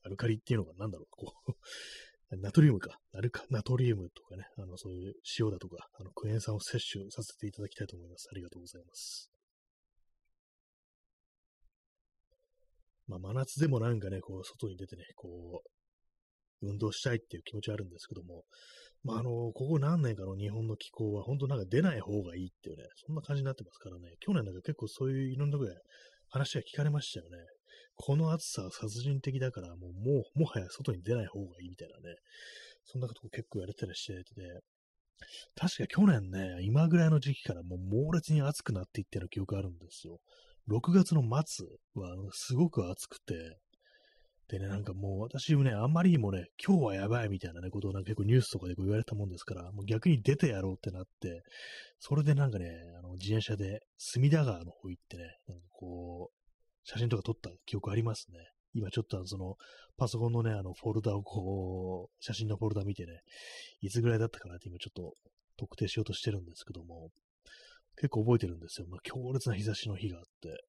アルカリっていうのが何だろう、こう。ナトリウムか、ナルカ、ナトリウムとかね、あの、そういう塩だとか、あの、クエン酸を摂取させていただきたいと思います。ありがとうございます。まあ、真夏でもなんかね、こう、外に出てね、こう、運動したいっていう気持ちはあるんですけども、まあ、あの、ここ何年かの日本の気候は、本当なんか出ない方がいいっていうね、そんな感じになってますからね、去年なんか結構そういういろんなとこで話が聞かれましたよね。この暑さは殺人的だから、もう、もう、もはや外に出ない方がいいみたいなね、そんなこと結構やれたりしてて、確か去年ね、今ぐらいの時期からもう猛烈に暑くなっていったような記憶あるんですよ。6月の末はすごく暑くて、でね、なんかもう私もね、あんまりにもね、今日はやばいみたいなね、ことをなんか結構ニュースとかでこう言われたもんですから、もう逆に出てやろうってなって、それでなんかね、あの自転車で隅田川の方行ってね、なんかこう、写真とか撮った記憶ありますね。今ちょっとその、パソコンのね、あの、フォルダをこう、写真のフォルダ見てね、いつぐらいだったかなって今ちょっと特定しようとしてるんですけども、結構覚えてるんですよ。まあ、強烈な日差しの日があって。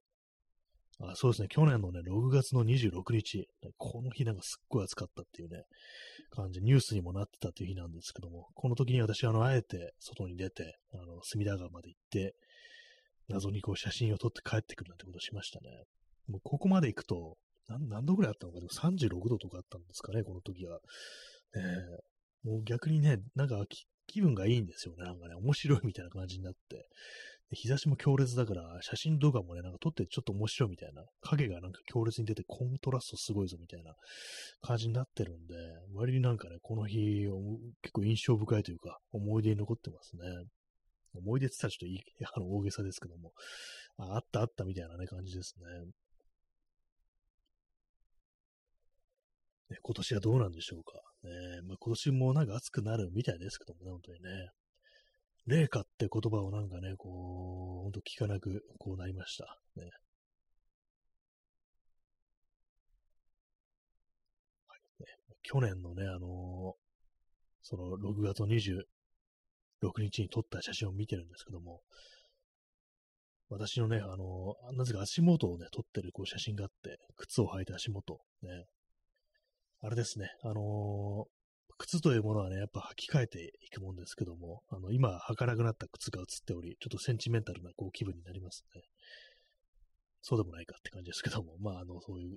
あそうですね、去年のね、6月の26日、この日なんかすっごい暑かったっていうね、感じ、ニュースにもなってたっていう日なんですけども、この時に私、あの、あえて外に出て、あの、隅田川まで行って、謎にこう写真を撮って帰ってくるなんてことしましたね。もうここまで行くと、何何度ぐらいあったのか、でも36度とかあったんですかね、この時は。ね、もう逆にね、なんか気分がいいんですよね。なんかね、面白いみたいな感じになって。日差しも強烈だから、写真動画もね、なんか撮ってちょっと面白いみたいな、影がなんか強烈に出てコントラストすごいぞみたいな感じになってるんで、割になんかね、この日、結構印象深いというか、思い出に残ってますね。思い出って言ったらちょっといい、あの、大げさですけども、ああったあったみたいなね、感じですね。ね、今年はどうなんでしょうか。ねまあ、今年もなんか暑くなるみたいですけどもね、本当にね。霊下って言葉をなんかね、こう、ほんと聞かなく、こうなりました。ね。はい。ね、去年のね、あのー、その6月26日に撮った写真を見てるんですけども、私のね、あのー、なぜか足元をね、撮ってるこう写真があって、靴を履いた足元、ね、あれですね、あのー、靴というものはね、やっぱ履き替えていくもんですけども、あの、今履かなくなった靴が映っており、ちょっとセンチメンタルなこう気分になりますね。そうでもないかって感じですけども、まあ、あの、そういう、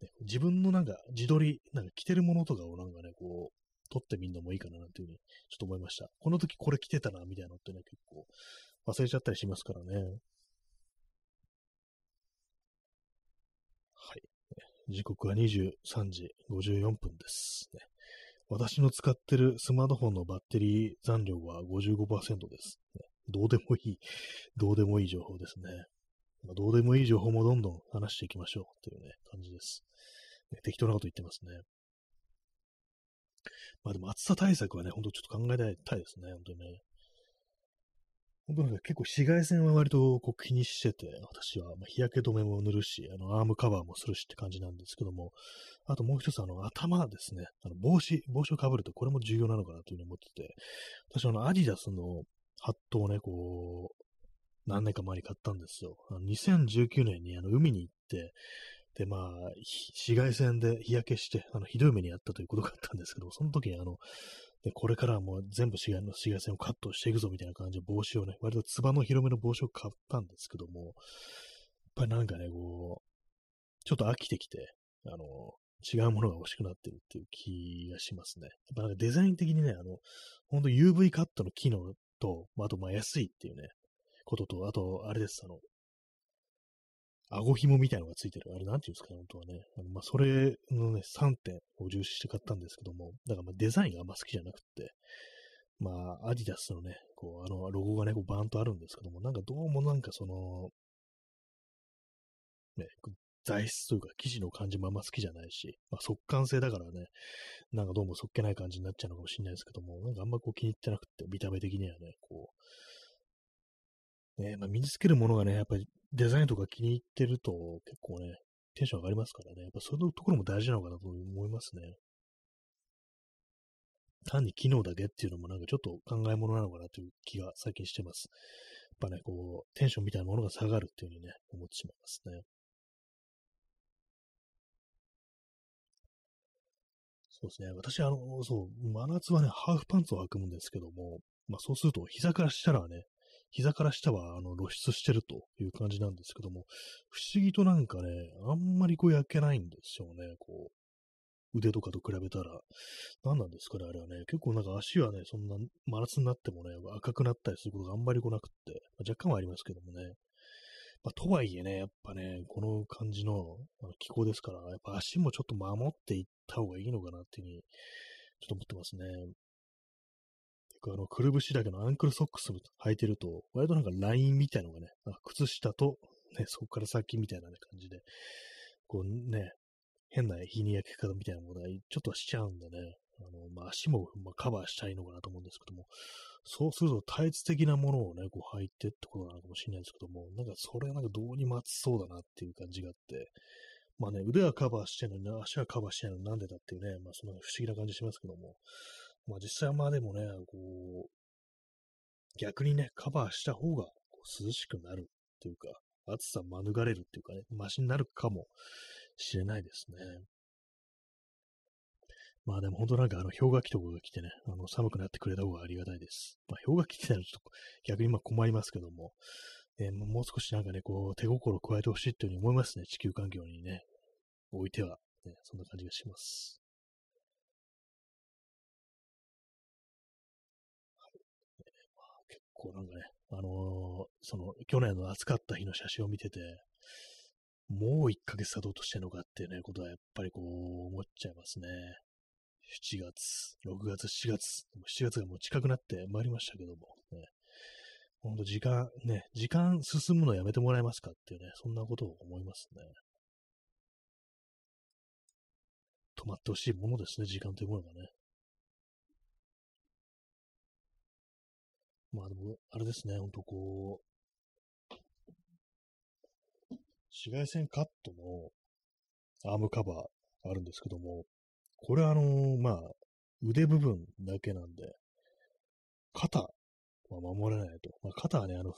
ね、自分のなんか自撮り、なんか着てるものとかをなんかね、こう、撮ってみるのもいいかななんていうふうに、ちょっと思いました。この時これ着てたな、みたいなのってね、結構忘れちゃったりしますからね。はい時刻は23時54分です、ね。私の使ってるスマートフォンのバッテリー残量は55%です、どうでもいい、どうでもいい情報ですね。まあ、どうでもいい情報もどんどん話していきましょうというね、感じです。ね、適当なこと言ってますね。まあでも暑さ対策はね、ほんとちょっと考えたいですね、本当にね。本当なんか結構紫外線は割とこう気にしてて、私は、日焼け止めも塗るし、あの、アームカバーもするしって感じなんですけども、あともう一つ、あの、頭ですね。あの、帽子、帽子をかぶるとこれも重要なのかなというふうに思ってて、私、あの、アディダスのハットをね、こう、何年か前に買ったんですよ。あの2019年にあの海に行って、で、まあ、紫外線で日焼けして、あの、ひどい目にあったということがあったんですけども、その時にあの、で、これからはもう全部紫外紫外線をカットしていくぞみたいな感じで帽子をね、割とつばの広めの帽子を買ったんですけども、やっぱりなんかね、こう、ちょっと飽きてきて、あの、違うものが欲しくなってるっていう気がしますね。やっぱなんかデザイン的にね、あの、ほんと UV カットの機能と、あとまあ安いっていうね、ことと、あと、あれです、あの、顎紐みたいのがついてる。あれなんていうんですかね、本当はね。あのまあ、それのね、3点を重視して買ったんですけども、だからまあデザインがあんま好きじゃなくて、まあ、アディダスのね、こう、あの、ロゴがね、こうバーンとあるんですけども、なんかどうもなんかその、ね、材質というか生地の感じもあんま好きじゃないし、まあ、速乾性だからね、なんかどうもそっけない感じになっちゃうのかもしれないですけども、なんかあんまこう気に入ってなくて、見た目的にはね、こう、ね、まあ、身につけるものがね、やっぱりデザインとか気に入ってると結構ね、テンション上がりますからね。やっぱそういうところも大事なのかなと思いますね。単に機能だけっていうのもなんかちょっと考え物なのかなという気が最近してます。やっぱね、こう、テンションみたいなものが下がるっていうふうにね、思ってしまいますね。そうですね。私、あの、そう、真夏はね、ハーフパンツを履くんですけども、まあそうすると膝からしたらね、膝から下はあの露出してるという感じなんですけども、不思議となんかね、あんまりこう焼けないんですよね、こう。腕とかと比べたら。何なんですかね、あれはね。結構なんか足はね、そんな真夏になってもね、赤くなったりすることがあんまり来なくって、まあ、若干はありますけどもね。まあ、とはいえね、やっぱね、この感じのあの気候ですから、やっぱ足もちょっと守っていった方がいいのかなっていうふうに、ちょっと思ってますね。結構あの、くるぶしだけのアンクルソックス履いてると、割となんかラインみたいのがね、靴下と、ね、そこから先みたいな、ね、感じで、こうね、変な日に焼き方みたいなものがちょっとしちゃうんでね、あの、まあ、足も、まあ、カバーしたいのかなと思うんですけども、そうするとタイツ的なものをね、こう履いてってことなのかもしれないですけども、なんかそれはなんかどうにも熱そうだなっていう感じがあって、まあね、腕はカバーしてるのに、足はカバーしてないのになんでだっていうね、まあそんな不思議な感じしますけども、まあ実際はまあでもね、こう、逆にね、カバーした方が涼しくなるっていうか、暑さ免れるっていうかね、マシになるかもしれないですね。まあでも本当なんかあの氷河期とかが来てね、あの寒くなってくれた方がありがたいです。まあ氷河期来たらちょっと逆にまあ困りますけども、えー、もう少しなんかね、こう手心を加えてほしいっていうふうに思いますね。地球環境にね、おいては、ね。そんな感じがします。なんかね、あのー、その去年の暑かった日の写真を見てて、もう1ヶ月経とうとしてるのかっていうね、ことはやっぱりこう思っちゃいますね。7月、6月、7月、7月がもう近くなってまいりましたけども、ね、ほんと時間、ね、時間進むのやめてもらえますかっていうね、そんなことを思いますね。止まってほしいものですね、時間というものがね。まあでも、あれですね、ほんとこう、紫外線カットのアームカバーあるんですけども、これはあのー、まあ、腕部分だけなんで、肩は守れないと。まあ、肩はね、あの、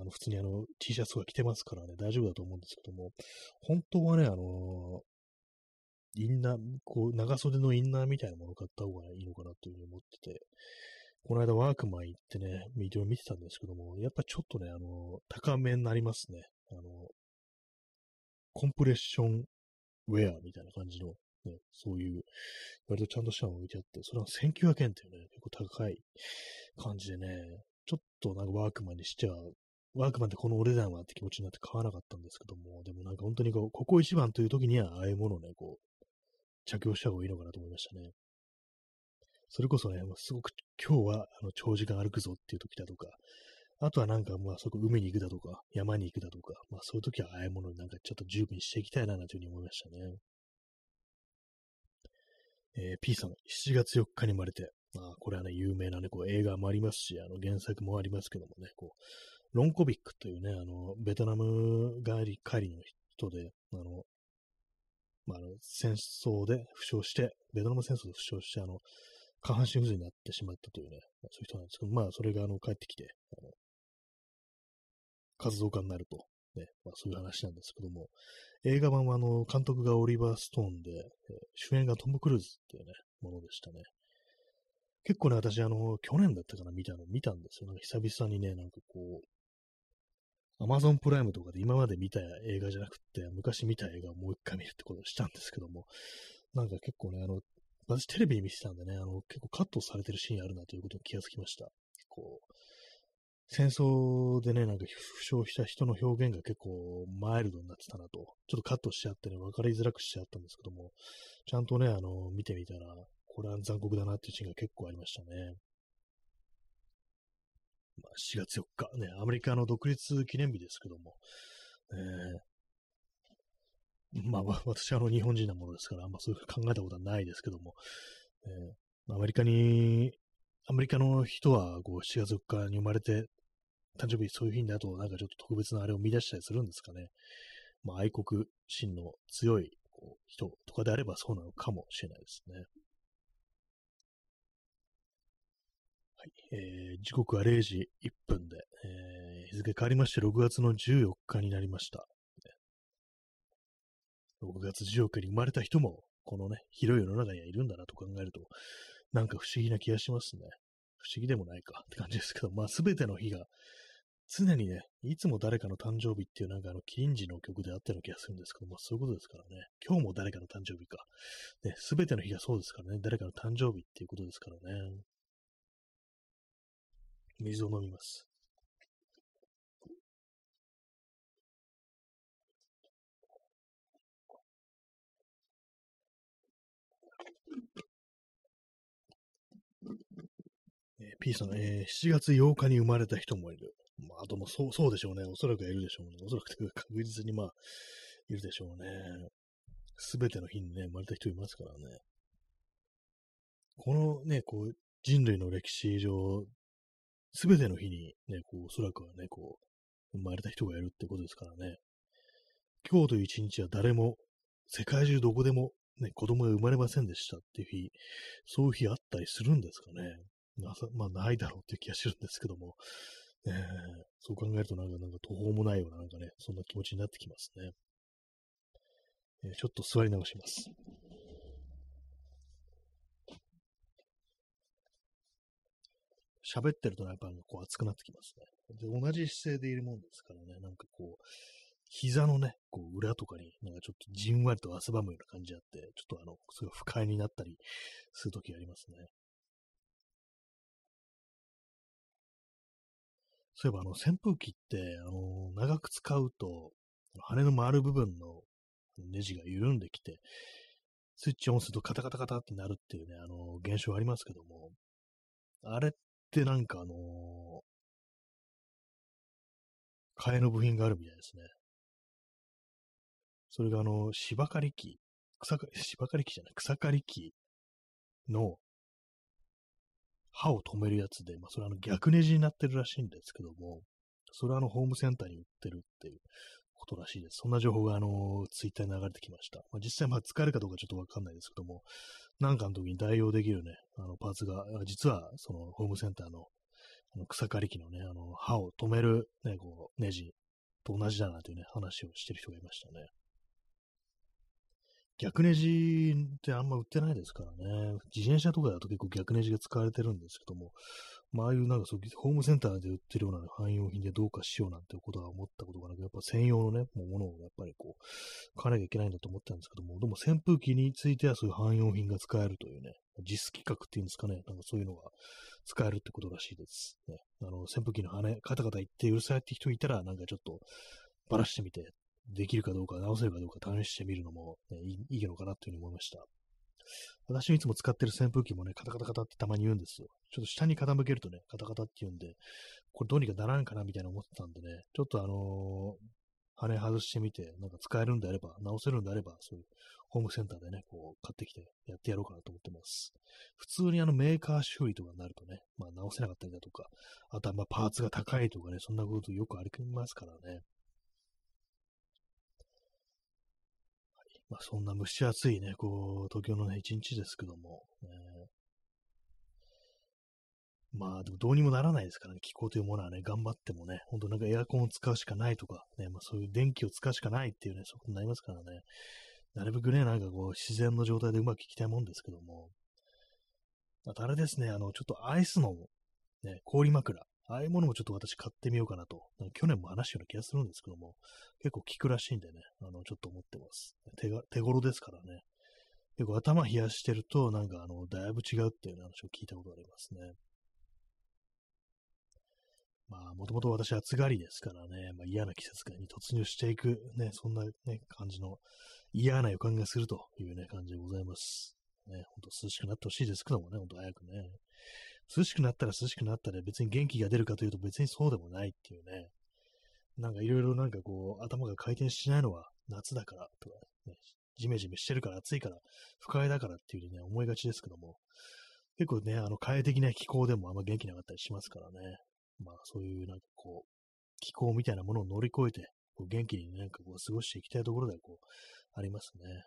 あの普通にあの T シャツとか着てますからね、大丈夫だと思うんですけども、本当はね、あのー、インナー、こう、長袖のインナーみたいなものを買った方がいいのかなというふうに思ってて、この間ワークマン行ってね、ビデオ見てたんですけども、やっぱちょっとね、あの、高めになりますね。あの、コンプレッションウェアみたいな感じのね、そういう、割とちゃんとしたの置いてあって、それは1900円っていうね、結構高い感じでね、ちょっとなんかワークマンにしては、ワークマンってこのお値段はって気持ちになって買わなかったんですけども、でもなんか本当にこう、ここ一番という時には、ああいうものをね、こう、着用した方がいいのかなと思いましたね。それこそね、すごく今日はあの長時間歩くぞっていう時だとか、あとはなんかまあそこ海に行くだとか、山に行くだとか、まあそういう時はああいうものになんかちょっと十分していきたいなというふうに思いましたね。えー、P さん、7月4日に生まれて、まあ、これはね、有名なね、こう映画もありますし、あの原作もありますけどもね、こう、ロンコビックというね、あの、ベトナム帰り、帰りの人で、あの、まあ、あの戦争で負傷して、ベトナム戦争で負傷して、あの、下半身不随になってしまったというね、ま、そういう人なんですけど、まあ、それがあの帰ってきて、あの活動家になるとね、まあ、そういう話なんですけども、映画版はあの監督がオリバー・ストーンで、えー、主演がトム・クルーズっていうね、ものでしたね。結構ね、私、あの、去年だったかな、見たの、見たんですよ。なんか久々にね、なんかこう、アマゾンプライムとかで今まで見た映画じゃなくて、昔見た映画をもう一回見るってことをしたんですけども、なんか結構ね、あの、私テレビ見てたんでね、あの、結構カットされてるシーンあるなということに気がつきました。こう、戦争でね、なんか負傷した人の表現が結構マイルドになってたなと、ちょっとカットしちゃってね、分かりづらくしちゃったんですけども、ちゃんとね、あの、見てみたら、これは残酷だなっていうシーンが結構ありましたね。まあ、4月4日、ね、アメリカの独立記念日ですけども、えー、まあ、私はあの日本人なものですから、あんまそういう考えたことはないですけども、えー、アメリカに、アメリカの人はこう7月4日に生まれて誕生日そういう日になると、なんかちょっと特別なあれを見出したりするんですかね。まあ、愛国心の強い人とかであればそうなのかもしれないですね。はい。えー、時刻は0時1分で、えー、日付変わりまして6月の14日になりました。6月14日に生まれた人も、このね、広い世の中にはいるんだなと考えると、なんか不思議な気がしますね。不思議でもないかって感じですけど、まあ、すべての日が常にね、いつも誰かの誕生日っていうなんかあの、キリンジの曲であったような気がするんですけども、そういうことですからね。今日も誰かの誕生日か。ね、すべての日がそうですからね。誰かの誕生日っていうことですからね。水を飲みます。P さん、えー、7月8日に生まれた人もいる。まあ、あともそう、そうでしょうね。おそらくいるでしょうね。おそらくというか確実にまあ、いるでしょうね。すべての日にね、生まれた人いますからね。このね、こう、人類の歴史上、すべての日にね、こう、おそらくはね、こう、生まれた人がいるってことですからね。今日という一日は誰も、世界中どこでも、ね、子供が生まれませんでしたっていう日、そういう日あったりするんですかね。まあ、ないだろうっていう気がするんですけども、えー、そう考えるとなんか、なんか途方もないような、なんかね、そんな気持ちになってきますね。えー、ちょっと座り直します。喋ってるとやっぱこう熱くなってきますね。で、同じ姿勢でいるもんですからね、なんかこう、膝のね、こう裏とかになんかちょっとじんわりと汗ばむような感じがあって、ちょっとあの、すごい不快になったりするときありますね。そういえばあの、扇風機って、あの、長く使うと、羽の回る部分のネジが緩んできて、スイッチオンするとカタカタカタってなるっていうね、あの、現象ありますけども、あれってなんかあの替えの部品があるみたいですね。それがあの、芝刈り機、草刈り、芝刈り機じゃない、草刈り機の刃を止めるやつで、まあ、それはあの逆ネジになってるらしいんですけども、それはあのホームセンターに売ってるっていうことらしいです。そんな情報があの、ツイッターに流れてきました。まあ、実際まあ使えるかどうかちょっとわかんないですけども、なんかの時に代用できるね、あのパーツが、実はそのホームセンターのあの草刈り機のね、あの刃を止めるね、こう、ネジと同じだなというね、話をしてる人がいましたね。逆ネジってあんま売ってないですからね。自転車とかだと結構逆ネジが使われてるんですけども、まあ、ああいうなんかそう、ホームセンターで売ってるような、汎用品でどうかしようなんてことは思ったことがなく、やっぱ専用のね、もうものをやっぱりこう、買わなきゃいけないんだと思ったんですけども、でも扇風機についてはそういう汎用品が使えるというね、実規格っていうんですかね、なんかそういうのが使えるってことらしいです。ね、あの、扇風機の羽、カタカタ言ってうるさいって人いたら、なんかちょっと、ばらしてみて、できるかどうか、直せるかどうか試してみるのも、ね、いいのかなというふうに思いました。私いつも使ってる扇風機もね、カタカタカタってたまに言うんですよ。ちょっと下に傾けるとね、カタカタって言うんで、これどうにかならんかなみたいな思ってたんでね、ちょっとあのー、羽外してみて、なんか使えるんであれば、直せるんであれば、そういうホームセンターでね、こう買ってきてやってやろうかなと思ってます。普通にあのメーカー修理とかになるとね、まあ直せなかったりだとか、あとはまあパーツが高いとかね、そんなことよくありますからね。まあ、そんな蒸し暑いね、こう、東京のね、一日ですけども、ね、まあ、でもどうにもならないですからね、気候というものはね、頑張ってもね、ほんとなんかエアコンを使うしかないとか、ね、まあそういう電気を使うしかないっていうね、そこになりますからね、なるべくね、なんかこう、自然の状態でうまくいきたいもんですけども、あとあれですね、あの、ちょっとアイスの、ね、氷枕、ああいうものもちょっと私買ってみようかなと。な去年も話したような気がするんですけども、結構効くらしいんでね、あの、ちょっと思ってます。手が、手頃ですからね。結構頭冷やしてると、なんかあの、だいぶ違うっていう話を聞いたことがありますね。まあ、もともと私暑がりですからね、まあ、嫌な季節に突入していく、ね、そんなね、感じの嫌な予感がするというね、感じでございます。ね、ほんと涼しくなってほしいですけどもね、ほんと早くね。涼しくなったら涼しくなったら別に元気が出るかというと別にそうでもないっていうね。なんかいろいろなんかこう頭が回転しないのは夏だからとか、ね、ジメジメしてるから暑いから不快だからっていうね思いがちですけども、結構ね、あの快適な気候でもあんま元気なかったりしますからね。まあそういうなんかこう、気候みたいなものを乗り越えて、こう元気になんかこう過ごしていきたいところではこう、ありますね。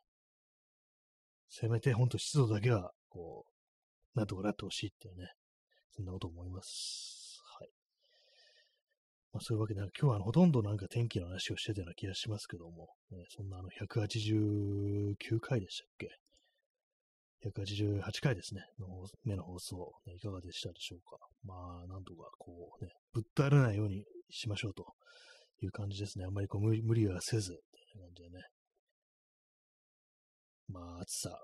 せめてほんと湿度だけは、こう、なんとかなってほしいっていうね、そんなこと思います。はい。まあ、そういうわけで、今日はあのほとんどなんか天気の話をしてたような気がしますけども、ね、そんなあの189回でしたっけ ?188 回ですね、の目の放送、ね、いかがでしたでしょうか？まあ、なんとかこうね、ぶっ倒れないようにしましょうという感じですね。あんまりこう無理はせず、っていう感じでね。まあ、暑さ、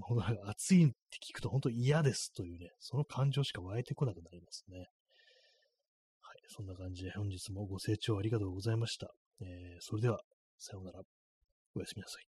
ほんと暑いって聞くと本当嫌ですというね、その感情しか湧いてこなくなりますね。はい、そんな感じで本日もご清聴ありがとうございました。えー、それでは、さようなら。おやすみなさい。